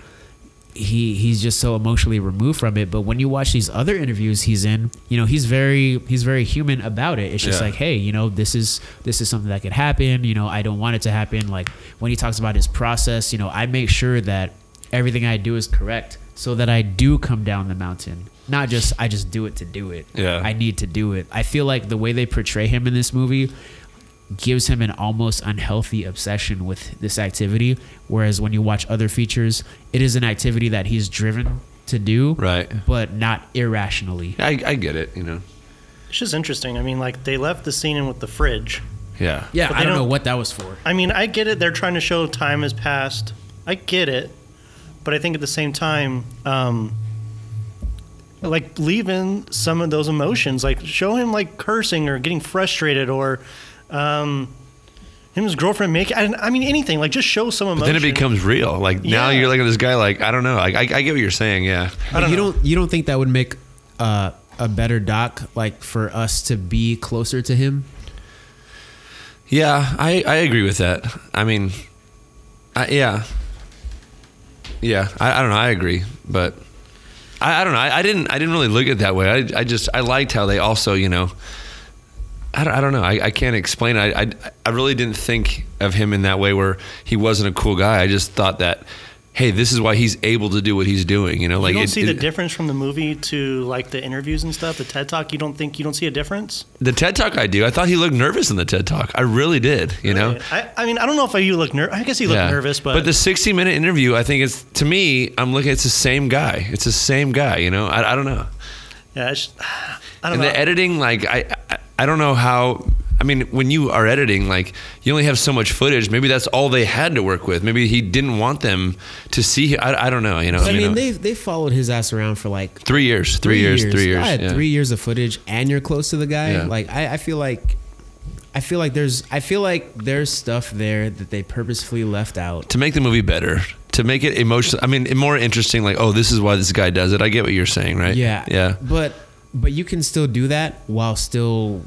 S1: he he's just so emotionally removed from it. But when you watch these other interviews he's in, you know, he's very he's very human about it. It's just
S3: Yeah.
S1: like, hey, you know, this is this is something that could happen. You know, I don't want it to happen. Like when he talks about his process, you know, I make sure that everything I do is correct so that I do come down the mountain. Not just I just do it to do it.
S3: Yeah.
S1: I need to do it. I feel like the way they portray him in this movie gives him an almost unhealthy obsession with this activity. Whereas when you watch other features, it is an activity that he's driven to do,
S3: Right.
S1: But not irrationally.
S3: I, I get it. You know.
S2: It's just interesting. I mean, like they left the scene in with the fridge.
S3: Yeah.
S1: Yeah,
S2: But
S1: I
S2: they
S1: don't know
S2: don't-
S1: what that was for.
S2: I mean, I get it. They're trying to show time has passed. I get it, but I think at the same time, um, like leave in some of those emotions. Like show him like cursing or getting frustrated or um, him and his girlfriend make. I, I mean, anything. Like just show some
S3: But
S2: emotion.
S3: then it becomes real. Like now
S2: Yeah.
S3: you're looking at this guy. Like I don't know. I, I, I get what you're saying. Yeah.
S2: I don't
S1: you
S2: know.
S1: don't you don't think that would make uh, a better doc like for us to be closer to him?
S3: Yeah, I, I agree with that. I mean, I, yeah, yeah. I, I don't know. I agree, but I, I don't know. I, I didn't I didn't really look at it that way. I, I just I liked how they also you know. I don't, I don't know. I, I can't explain. I, I I really didn't think of him in that way where he wasn't a cool guy. I just thought that, hey, this is why he's able to do what he's doing. You know, like
S2: you don't
S3: it-
S2: see
S3: it-
S2: the difference from the movie to like the interviews and stuff, the TED Talk. You don't think you don't see a difference?
S3: the TED Talk I do. I thought he looked nervous in the TED Talk. I really did. You know.
S2: I, I mean, I don't know if you look nervous. I guess he looked nervous, but, but
S3: the 60 minute interview, I think it's to me, I'm looking. It's the same guy. It's the same guy. You know, I, I don't know.
S2: yeah, it's, I don't
S3: And
S2: know.
S3: the editing, like I, I, don't know how. I mean, when you are editing, like you only have so much footage. Maybe that's all they had to work with. Maybe he didn't want them to see. I, I don't know. You know,
S1: I mean,
S3: know,
S1: they they followed his ass around for like
S3: three years, three, years, three years.
S1: I had
S3: yeah.
S1: three years of footage, and you're close to the guy.
S3: Yeah.
S1: Like I, I feel like, I feel like there's, I feel like there's stuff there that they purposefully left out.
S3: to make the movie better, to make it emotional. I mean, more interesting. Like, oh, this is why this guy does it. I get what you're saying, right?
S1: Yeah,
S3: yeah.
S1: But but you can still do that while still,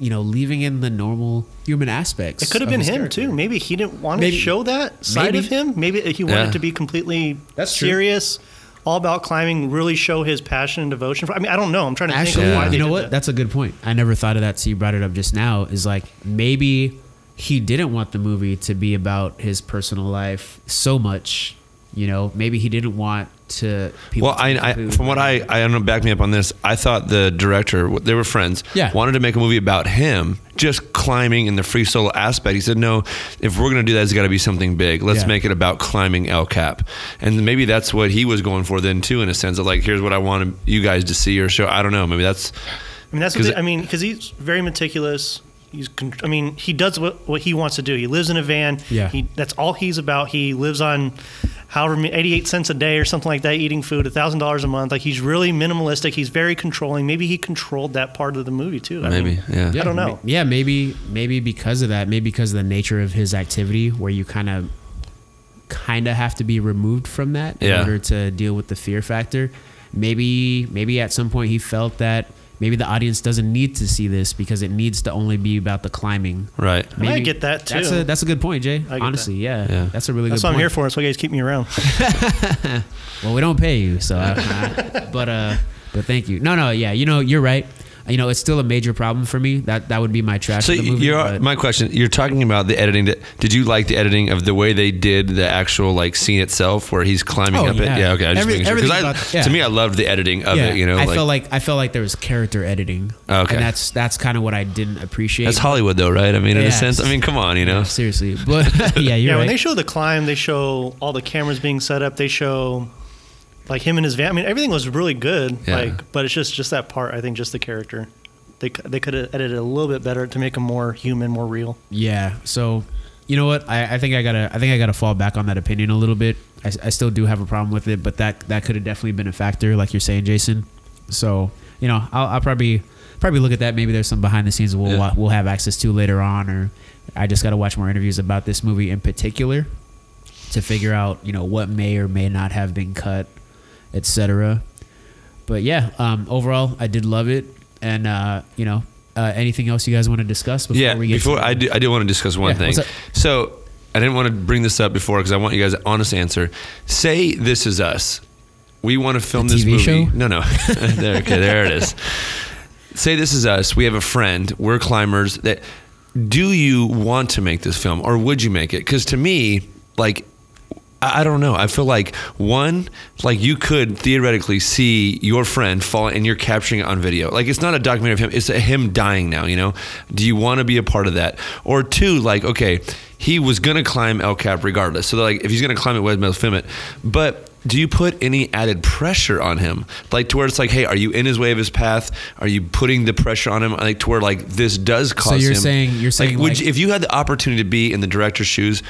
S1: you know, leaving in the normal human aspects.
S2: It could have been him
S1: character.
S2: too. Maybe he didn't want
S1: Maybe.
S2: to show that side
S1: Maybe.
S2: of him. Maybe he wanted
S3: Yeah.
S2: to be completely
S1: That's true.
S2: serious, all about climbing, really show his passion and devotion. For, I mean, I don't know. I'm trying to
S1: Actually,
S2: think of why they
S1: you know
S2: did
S1: what?
S2: that.
S1: That's a good point. I never thought of that. So you brought it up just now. Is like maybe he didn't want the movie to be about his personal life so much. You know, maybe he didn't want to. People
S3: Well, I, I from what I I don't know, back me up on this. I thought the director, they were friends,
S1: Yeah.
S3: wanted to make a movie about him just climbing in the free solo aspect. He said, "No, if we're going to do that, it's got to be something big. Let's
S1: Yeah.
S3: make it about climbing El Cap." And maybe that's what he was going for then too, in a sense of like, here's what I want you guys to see or show. I don't know. Maybe that's
S2: I mean, that's what
S3: 'Cause
S2: they, I mean, because he's very meticulous. He's, I mean, he does what, what he wants to do. He lives in a van.
S1: Yeah.
S2: He, that's all he's about. He lives on however many- 88 cents a day or something like that, eating food, $1,000 a month. Like he's really minimalistic. He's very controlling. Maybe he controlled that part of the movie too. I
S3: maybe
S2: mean,
S3: yeah.
S2: I don't know.
S1: Yeah, maybe maybe because of that, maybe because of the nature of his activity, where you kind of kind of have to be removed from that in
S3: Yeah.
S1: order to deal with the fear factor. Maybe maybe at some point he felt that maybe the audience doesn't need to see this because it needs to only be about the climbing.
S3: Right.
S2: I get that, too.
S1: That's
S2: too.
S1: a that's a good point, Jay.
S2: I
S1: Honestly, yeah,
S3: Yeah.
S1: that's a really good point.
S2: That's
S1: good.
S2: what I'm here for. That's why you guys keep me around.
S1: Well, we don't pay you, so. I, I- but uh, but thank you. No, no, yeah. You know, you're right. You know, it's still a major problem for me. That that would be my trash.
S3: So
S1: of the movie,
S3: you're
S1: but-
S3: my question. You're talking about the editing. Did- Did you like the editing of the way they did the actual like scene itself, where he's climbing
S1: Oh,
S3: up
S1: yeah.
S3: it? Yeah, okay. I just
S1: Every-
S3: sure
S1: everything
S3: I,
S1: yeah.
S3: to me, I loved the editing of
S1: yeah,
S3: it. You know,
S1: I
S3: like,
S1: felt like I felt like there was character editing.
S3: Okay.
S1: and that's that's kind of what I didn't appreciate.
S3: that's Hollywood, though, right? I mean, in
S1: Yeah.
S3: a sense. I mean, come on, you know.
S1: Yeah, seriously, but yeah, you're
S2: yeah,
S1: right.
S2: when they show the climb, they show all the cameras being set up. They show like him and his van. I mean, everything was really good.
S3: Yeah.
S2: Like, but it's just just that part. I think just the character. They they could have edited a little bit better to make him more human, more real.
S1: Yeah. So, you know what? I, I think I gotta. I think I gotta fall back on that opinion a little bit. I, I still do have a problem with it, but that that could have definitely been a factor, like you're saying, Jason. So, you know, I'll, I'll probably probably look at that. Maybe there's some behind the scenes we'll
S3: Yeah.
S1: we'll have access to later on, or I just gotta watch more interviews about this movie in particular to figure out you know what may or may not have been cut, etc. But yeah, um, overall, I did love it, and uh, you know. Uh, anything else you guys want to discuss before
S3: yeah,
S1: we get
S3: before
S1: to
S3: I do, I do want to discuss one
S1: Yeah,
S3: thing. So I didn't want to bring this up before because I want you guys' an honest answer. Say this is us. We want to film this movie.
S1: show?
S3: No, no. there, okay, there it is. Say this is us. We have a friend. We're climbers. That do you want to make this film or would you make it? Because to me, like I don't know. I feel like one, like you could theoretically see your friend fall and you're capturing it on video. Like it's not a documentary of him, it's a him dying now, you know? Do you want to be a part of that? Or two, like, okay, he was gonna climb El Cap regardless. So like if he's gonna climb it, Wes Mills film it. But do you put any added pressure on him? Like to where it's like, hey, are you in his way of his path? Are you putting the pressure on him? Like to where like this does cause
S1: you're
S3: him
S1: saying- you're saying,
S3: would
S1: like-
S3: you, if you had the opportunity to be in the director's shoes,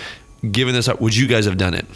S3: given this up, would you guys have done it?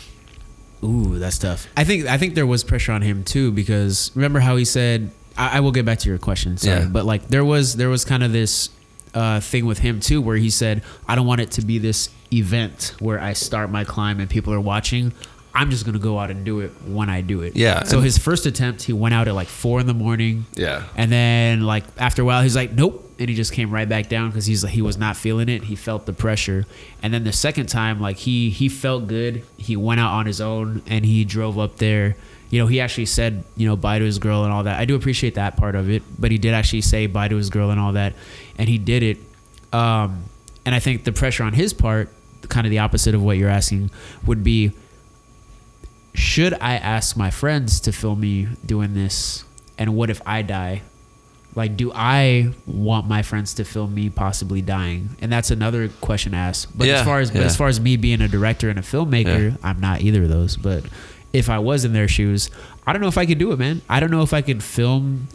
S1: Ooh, that's tough. I think I think there was pressure on him too because remember how he said I, I will get back to your question, sorry,
S3: Yeah.
S1: but like there was there was kind of this uh, thing with him too where he said I don't want it to be this event where I start my climb and people are watching. I'm just gonna go out and do it when I do it.
S3: Yeah,
S1: So his first attempt, he went out at like four in the morning.
S3: Yeah.
S1: And then like after a while, he's like, nope, and he just came right back down because he's he was not feeling it. He felt the pressure. And then the second time, like he he felt good. He went out on his own and he drove up there. You know, he actually said, you know, bye to his girl and all that. I do appreciate that part of it, but he did actually say bye to his girl and all that, and he did it. Um, and I think the pressure on his part, kind of the opposite of what you're asking, would be should I ask my friends to film me doing this? And what if I die? Like, do I want my friends to film me possibly dying? And that's another question to ask. But
S3: Yeah,
S1: as far as but
S3: yeah.
S1: as far as me being a director and a filmmaker,
S3: Yeah.
S1: I'm not either of those. But if I was in their shoes, I don't know if I could do it, man. I don't know if I could film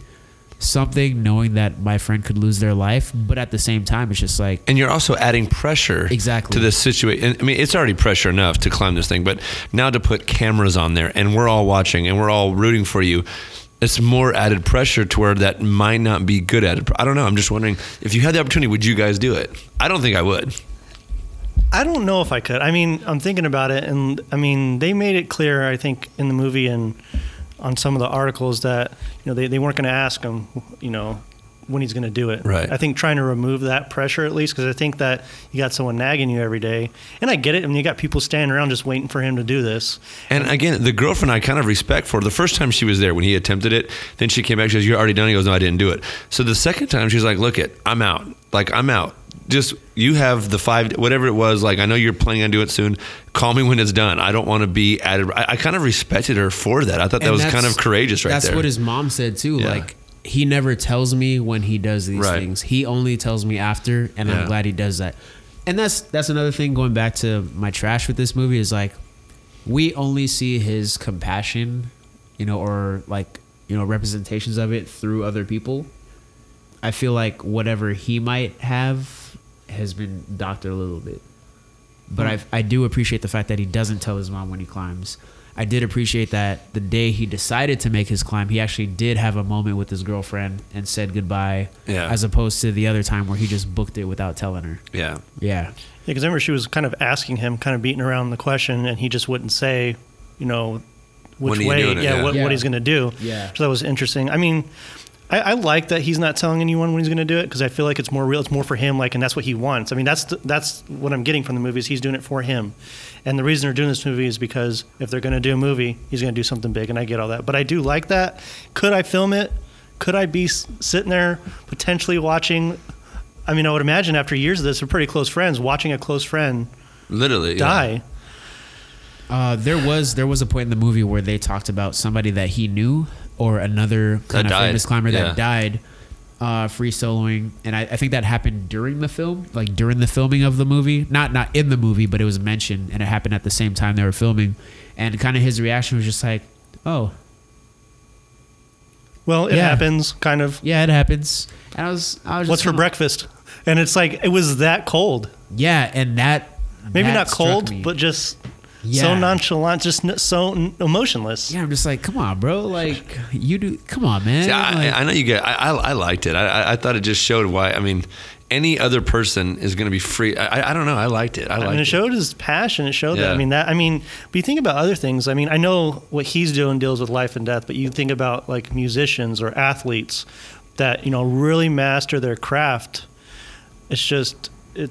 S1: something knowing that my friend could lose their life, but at the same time, it's just like
S3: and you're also adding pressure
S1: Exactly.
S3: to this situation. I mean, it's already pressure enough to climb this thing, but now to put cameras on there and we're all watching and we're all rooting for you. It's more added pressure to where that might not be good at it. I don't know. I'm just wondering if you had the opportunity, would you guys do it? I don't think I would.
S2: I don't know if I could. I mean, I'm thinking about it, and I mean, they made it clear, I think, in the movie and on some of the articles that you know they, they weren't going to ask them, you know, when he's going to do it.
S3: Right.
S2: I think trying to remove that pressure at least, because I think that you got someone nagging you every day, and I get it. I mean, you got people standing around just waiting for him to do this.
S3: And again, the girlfriend I kind of respect for the first time she was there when he attempted it. Then she came back. She goes, "You're already done." He goes, "No, I didn't do it." So the second time, she's like, "Look, it, I'm out. Like I'm out. Just you have the five, whatever it was. Like I know you're planning on doing it soon. Call me when it's done. I don't want to be added." I, I kind of respected her for that. I thought that
S1: And
S3: was kind of courageous, right there.
S1: that's
S3: there.
S1: what his mom said too.
S3: Yeah.
S1: Like he never tells me when he does these
S3: Right.
S1: things. He only tells me after, and
S3: Yeah.
S1: I'm glad he does that. And that's that's another thing. Going back to my trash with this movie is like we only see his compassion, you know, or like you know representations of it through other people. I feel like whatever he might have has been doctored a little bit. But hmm. I I do appreciate the fact that he doesn't tell his mom when he climbs. I did appreciate that the day he decided to make his climb, he actually did have a moment with his girlfriend and said goodbye.
S3: Yeah.
S1: As opposed to the other time where he just booked it without telling her.
S3: yeah.
S1: Yeah.
S2: Yeah, because I remember she was kind of asking him, kind of beating around the question, and he just wouldn't say, you know, which
S3: When are you
S2: way, yeah,
S3: Yeah.
S2: What,
S1: Yeah.
S2: what he's going to do.
S1: Yeah.
S2: So that was interesting. I mean, I, I like that he's not telling anyone when he's going to do it because I feel like it's more real. It's more for him, like, and that's what he wants. I mean, that's the, that's what I'm getting from the movie is he's doing it for him, and the reason they're doing this movie is because if they're going to do a movie, he's going to do something big, and I get all that. But I do like that. Could I film it? Could I be s- sitting there potentially watching? I mean, I would imagine after years of this, we're pretty close friends. Watching a close friend
S3: Literally. yeah.
S2: die.
S1: Uh, there was there was a point in the movie where they talked about somebody that he knew or another kind of
S3: died,
S1: famous climber
S3: yeah.
S1: that died uh, free soloing, and I, I think that happened during the film, like during the filming of the movie. Not not in the movie, but it was mentioned, and it happened at the same time they were filming. And kind of his reaction was just like, "Oh,
S2: Well, it
S1: Yeah.
S2: happens, kind of.
S1: yeah, it happens." And I was, I was just
S2: What's for
S1: kinda-
S2: breakfast? And it's like it was that cold.
S1: Yeah, and that
S2: Maybe
S1: that
S2: not cold,
S1: me.
S2: but just
S1: Yeah.
S2: so nonchalant, just n- so n- emotionless.
S1: yeah, I'm just like, come on, bro, like you do, come on, man.
S3: See, I,
S1: Like-
S3: I know you get. I, I, I liked it. I, I, I thought it just showed why. I mean, any other person is going to be free. I, I- I don't know. I liked it. I
S2: I
S3: liked
S2: mean, it
S3: it.
S2: showed his passion. It showed that. I mean, that. I mean, but you think about other things. I mean, I know what he's doing deals with life and death, but you think about like musicians or athletes that you know really master their craft. It's just it.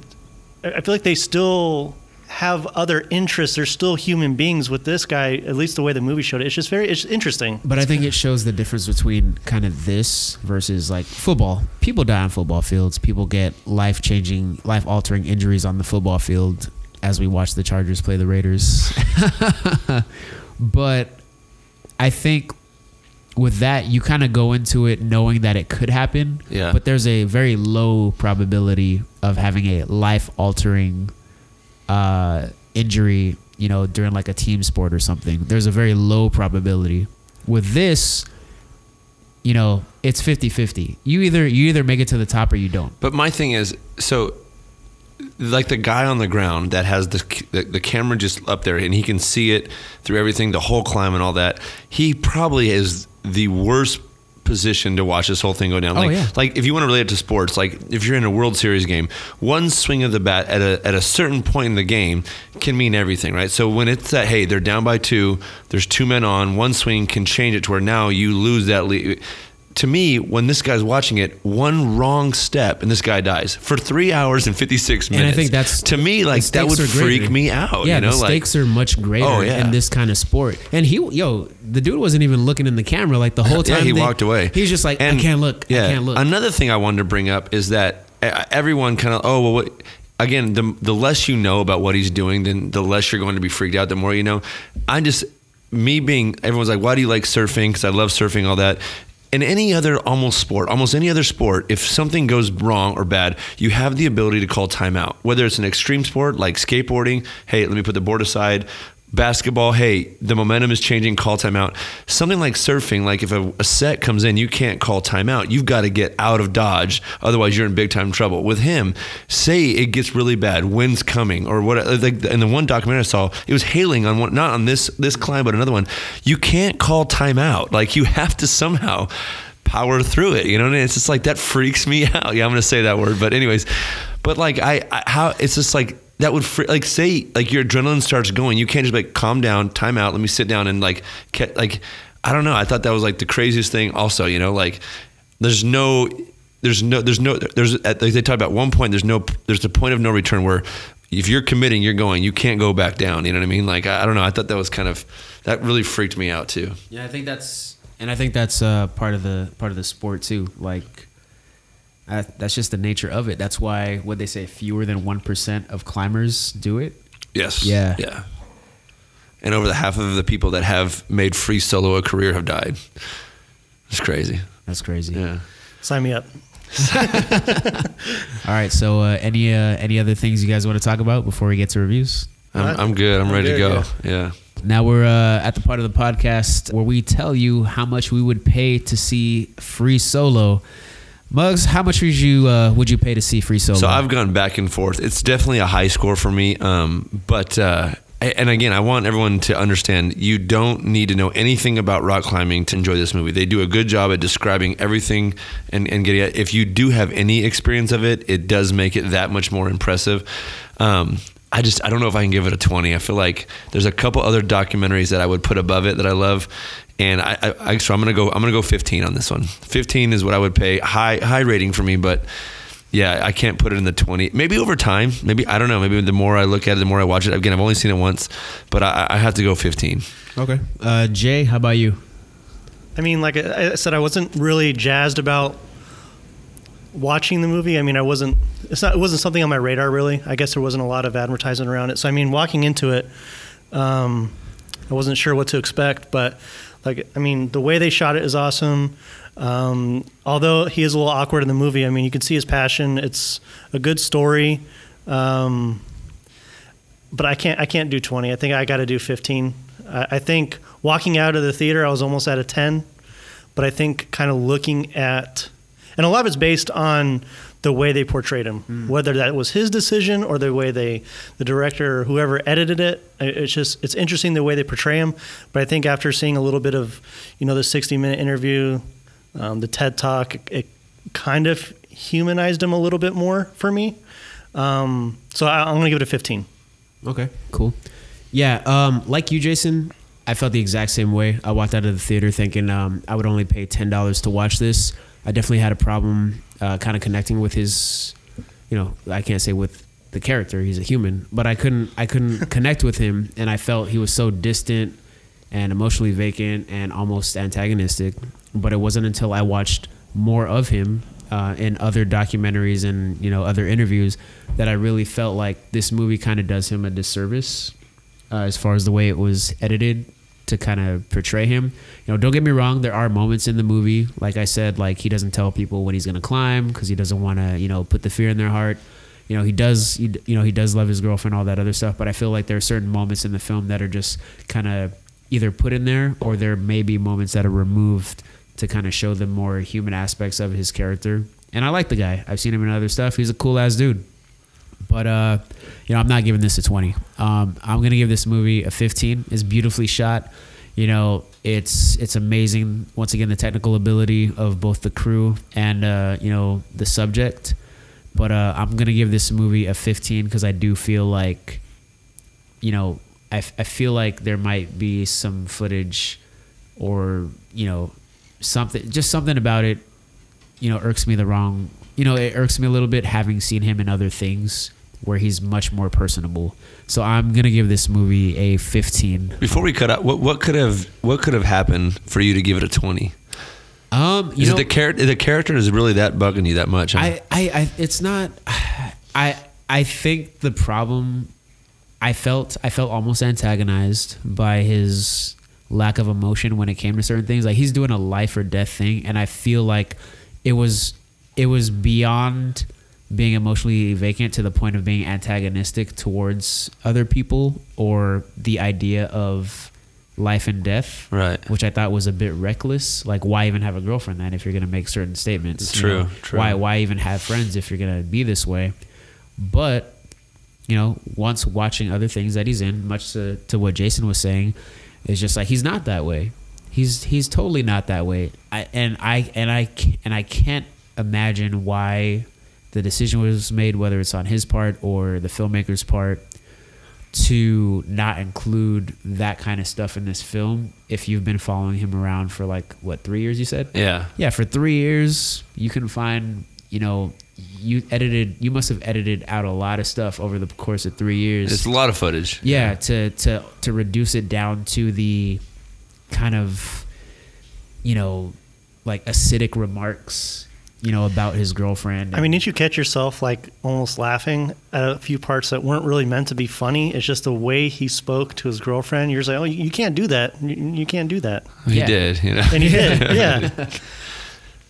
S2: I I feel like they still have other interests. They're still human beings with this guy. At least the way the movie showed it. It's just very. It's interesting.
S1: But I think it shows the difference between kind of this versus like football. People die on football fields. People get life changing, life altering injuries on the football field as we watch the Chargers play the Raiders. but I think with that, you kind of go into it knowing that it could happen.
S3: Yeah.
S1: But there's a very low probability of having a life altering uh, injury, you know, during like a team sport or something. There's a very low probability. With this, you know, it's 50-50. You either you either make it to the top or you don't.
S3: But my thing is, so like the guy on the ground that has the, the the camera just up there and he can see it through everything, the whole climb and all that. He probably is the worst position to watch this whole thing go down.
S1: Oh,
S3: Like,
S1: yeah.
S3: like if you want to relate it to sports, like if you're in a World Series game, one swing of the bat at a at a certain point in the game can mean everything, right? So when it's that hey, they're down by two, there's two men on, one swing can change it to where now you lose that lead. To me, when this guy's watching it, one wrong step and this guy dies for three hours and fifty six minutes.
S1: And I think that's
S3: to me like that would freak me out.
S1: Yeah,
S3: you know,
S1: the
S3: like
S1: stakes are much greater
S3: Oh, yeah.
S1: in this kind of sport. And he, yo, the dude wasn't even looking in the camera like the whole time.
S3: Yeah, he
S1: they-
S3: walked away.
S1: He's just like, I can't look.
S3: Yeah.
S1: I can't look.
S3: Another thing I wanted to bring up is that uh, everyone kind of oh well what again the the less you know about what he's doing then the less you're going to be freaked out the more you know. I just me being everyone's like why do you like surfing because I love surfing all that. In any other almost sport, almost any other sport, if something goes wrong or bad, you have the ability to call timeout. Whether it's an extreme sport like skateboarding, hey, let me put the board aside basketball, hey, the momentum is changing, call timeout. Something like surfing, like if a, a set comes in, you can't call timeout. You've got to get out of dodge, otherwise you're in big time trouble. With him, say it gets really bad, wind's coming, or what? Uh, like in the one documentary I saw, it was hailing on one, not on this this climb, but another one. You can't call timeout. Like you have to somehow power through it. You know, and it's just like that freaks me out. Yeah, I'm gonna say that word, but anyways, but like I, I how it's just like that would fre- like say like your adrenaline starts going. You can't just like calm down, time out, let me sit down and like like I don't know. I thought that was like the craziest thing. Also, you know, like there's no. There's no, there's no, there's, at- like they talk about one point, there's no, there's the point of no return where if you're committing, you're going, you can't go back down. You know what I mean? Like, I, I don't know. I thought that was kind of, that really freaked me out too.
S1: Yeah, I think that's, and I think that's uh, part of the part of the sport too. Like, uh, that's just the nature of it. That's why what they say, fewer than one percent of climbers do it.
S3: Yes.
S1: Yeah.
S3: Yeah. And over the half of the people that have made free solo a career have died. It's crazy.
S1: That's crazy.
S3: Yeah.
S2: Sign me up.
S1: All right. So, uh, any uh, any other things you guys want to talk about before we get to reviews?
S3: I'm, I'm good. I'm,
S2: I'm
S3: ready to
S2: good,
S3: go. Yeah.
S1: Now we're uh, at the part of the podcast where we tell you how much we would pay to see Free Solo. Muggs, how much would you uh, would you pay to see Free Solo?
S3: So I've gone back and forth. It's definitely a high score for me. Um, but uh, and again, I want everyone to understand you don't need to know anything about rock climbing to enjoy this movie. They do a good job at describing everything and, and getting it. If you do have any experience of it, it does make it that much more impressive. Um, I just I don't know if I can give it a 20. I feel like there's a couple other documentaries that I would put above it that I love, and I, I, I so I'm gonna go I'm gonna go 15 on this one. 15 is what I would pay high high rating for me, but yeah, I can't put it in the 20. Maybe over time, maybe I don't know. Maybe the more I look at it, the more I watch it. Again, I've only seen it once, but I, I have to go 15.
S1: Okay. Uh, Jay, how about you?
S2: I mean, like I I said, I wasn't really jazzed about watching the movie. I mean, I wasn't. It's not. It wasn't something on my radar really. I guess there wasn't a lot of advertising around it. So I mean, walking into it, um, I wasn't sure what to expect. But like, I mean, the way they shot it is awesome. Um, although he is a little awkward in the movie, I mean, you can see his passion. It's a good story. Um, but I can't. I can't do twenty. I think I got to do fifteen. I, I think walking out of the theater, I was almost at a ten. But I think kind of looking at, and a lot of it's based on the way they portrayed him, whether that was his decision or the way they, the director or whoever edited it. it- It's just it's interesting the way they portray him. But I think after seeing a little bit of, you know, the sixty minute interview, um, the TED talk, it kind of humanized him a little bit more for me. Um, so I, I'm going to give it a fifteen.
S1: Okay, cool. Yeah, um, like you, Jason, I felt the exact same way. I walked out of the theater thinking um, I would only pay ten dollars to watch this. I definitely had a problem uh, kind of connecting with his, you know, I can't say with the character. He's a human, but I couldn't I couldn't connect with him, and I felt he was so distant and emotionally vacant and almost antagonistic. But it wasn't until I watched more of him uh, in other documentaries and you know other interviews that I really felt like this movie kind of does him a disservice uh, as far as the way it was edited to kind of portray him. You know, don't get me wrong, there are moments in the movie, like I said, like he doesn't tell people when he's going to climb because he doesn't want to, you know, put the fear in their heart. You know, he does, you know, he does love his girlfriend, all that other stuff. But I feel like there are certain moments in the film that are just kind of either put in there or there may be moments that are removed to kind of show the more human aspects of his character. And I like the guy. I've seen him in other stuff. He's a cool ass dude. But uh, you know, I'm not giving this a 20. Um, I'm gonna give this movie a 15. It's beautifully shot. You know, it's it's amazing. Once again, the technical ability of both the crew and uh, you know the subject. But uh, I'm gonna give this movie a 15 because I do feel like, you know, I, I feel like there might be some footage, or you know, something just something about it you know irks me the wrong you know it irks me a little bit having seen him in other things where he's much more personable so i'm gonna give this movie a 15
S3: Before we cut out, what what could have what could have happened for you to give it a 20?
S1: um you
S3: Is
S1: know
S3: the character? The character is really that bugging you that much? huh?
S1: I, I i it's not i i think the problem i felt i felt almost antagonized by his lack of emotion when it came to certain things like he's doing a life or death thing and i feel like it was it was beyond being emotionally vacant to the point of being antagonistic towards other people or the idea of life and death
S3: Right.
S1: which i thought was a bit reckless like why even have a girlfriend then if you're going to make certain statements you
S3: True,
S1: know?
S3: true.
S1: why why even have friends if you're going to be this way but you know once watching other things that he's in much to, to what jason was saying it's just like he's not that way he's he's totally not that way I, and i and i and i can't imagine why the decision was made whether it's on his part or the filmmaker's part to not include that kind of stuff in this film if you've been following him around for like what three years you said
S3: yeah.
S1: yeah for three years you can find you know you edited you must have edited out a lot of stuff over the course of three years
S3: It's a lot of footage.
S1: yeah to to to reduce it down to the kind of you know like acidic remarks you know about his girlfriend
S2: I mean, didn't you catch yourself like almost laughing at a few parts that weren't really meant to be funny? It's just the way he spoke to his girlfriend. You're just like, oh, you you can't do that. You, you can't do that.
S3: He
S1: Yeah.
S3: did. You know.
S2: And he did. Yeah.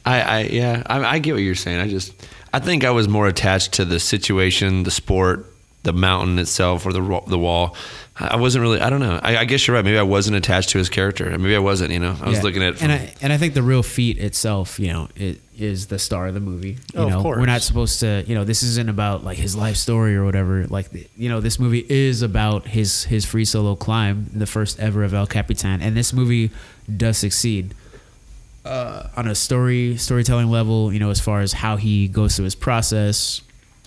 S3: I, I yeah, I, I get what you're saying. I just, I think I was more attached to the situation, the sport, the mountain itself, or the the wall. I I wasn't really. I don't know. I, I guess you're right. Maybe I wasn't attached to his character. Maybe I wasn't. You know, I was
S1: Yeah.
S3: looking at. it
S1: and I and I think the real feat itself, you know, it is the star of the movie. You
S2: Oh, of
S1: know,
S2: course.
S1: we're not supposed to, you know, this isn't about like his life story or whatever. Like, the- you know, this movie is about his his free solo climb, the first ever of El Capitan, and this movie does succeed. Uh, on a story storytelling level, you know, as far as how he goes through his process,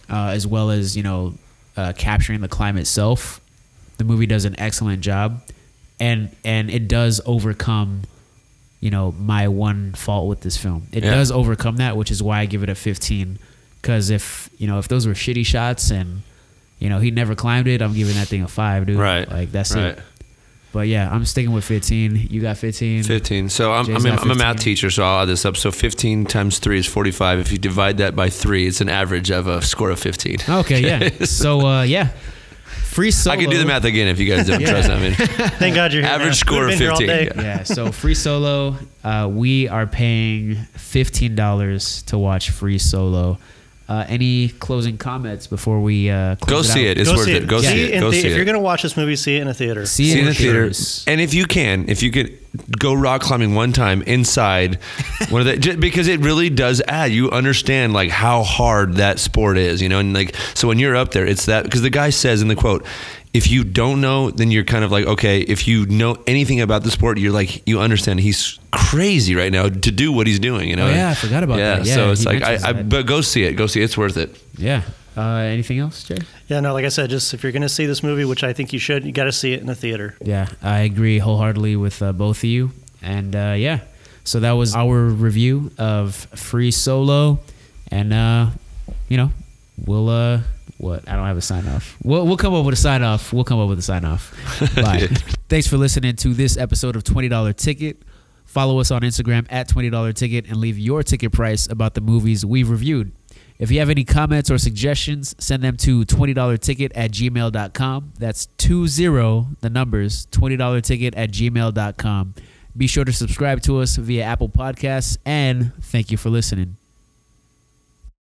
S1: uh, as well as you know uh, capturing the climb itself, the movie does an excellent job, and and it does overcome, you know, my one fault with this film. It
S3: Yeah.
S1: does overcome that, which is why I give it a 15. Because if you know if those were shitty shots and you know he never climbed it, I'm giving that thing a five, dude.
S3: Right.
S1: Like that's
S3: right.
S1: it. But yeah, I'm sticking with 15. You got 15.
S3: 15. So I'm, I'm, a-
S1: got
S3: I'm a math teacher, so I'll add this up. So 15 times 3 is 45. If you divide that by 3, it's an average of a score of 15.
S1: Okay, yeah. so uh, yeah, free solo.
S3: I can do the math again if you guys don't
S1: Yeah.
S3: trust me. I mean,
S2: Thank God you're here.
S3: Average
S2: man.
S3: score of
S2: been here all
S3: 15,
S2: day.
S1: Yeah. So free solo, uh, we are paying fifteen dollars to watch free solo. Uh, any closing comments before we uh,
S3: go
S1: close
S3: see
S1: out?
S3: it. It's
S2: Go
S3: worth
S2: see
S3: it. Go
S2: See
S3: see
S2: it
S3: it. Go
S2: the-
S3: see
S2: If you're gonna watch this movie, see it in a theater.
S1: See,
S3: See
S1: it
S3: it in a theater.
S1: theaters.
S3: And if you can, if you could go rock climbing one time inside one of the, just because it really does add, you understand like how hard that sport is, you know? And like, so when you're up there, it's that, because the guy says in the quote, if you don't know, then you're kind of like, okay, if you know anything about the sport, you're like, you understand he's crazy right now to do what he's doing, you know?
S1: Oh, yeah, I forgot about
S3: yeah,
S1: that. Yeah,
S3: so it's like, I, I, but go see it. Go see it. It's worth it.
S1: Yeah. Uh, anything else, Jay?
S2: Yeah, no, like I said, just if you're gonna see this movie, which I think you should, you got to see it in a theater.
S1: Yeah, I agree wholeheartedly with uh, both of you. And uh, yeah, so that was our review of Free Solo. And, uh, you know, we'll, uh, what? I don't have a sign off. We'll, we'll come up with a sign off. We'll come up with a sign off. Bye. Thanks for listening to this episode of $20 Ticket. Follow us on Instagram at $20 Ticket and leave your ticket price about the movies we've reviewed. If you have any comments or suggestions, send them to $20ticket at gmail.com. That's 20, the numbers, $20ticket at gmail.com. Be sure to subscribe to us via Apple Podcasts, and thank you for listening.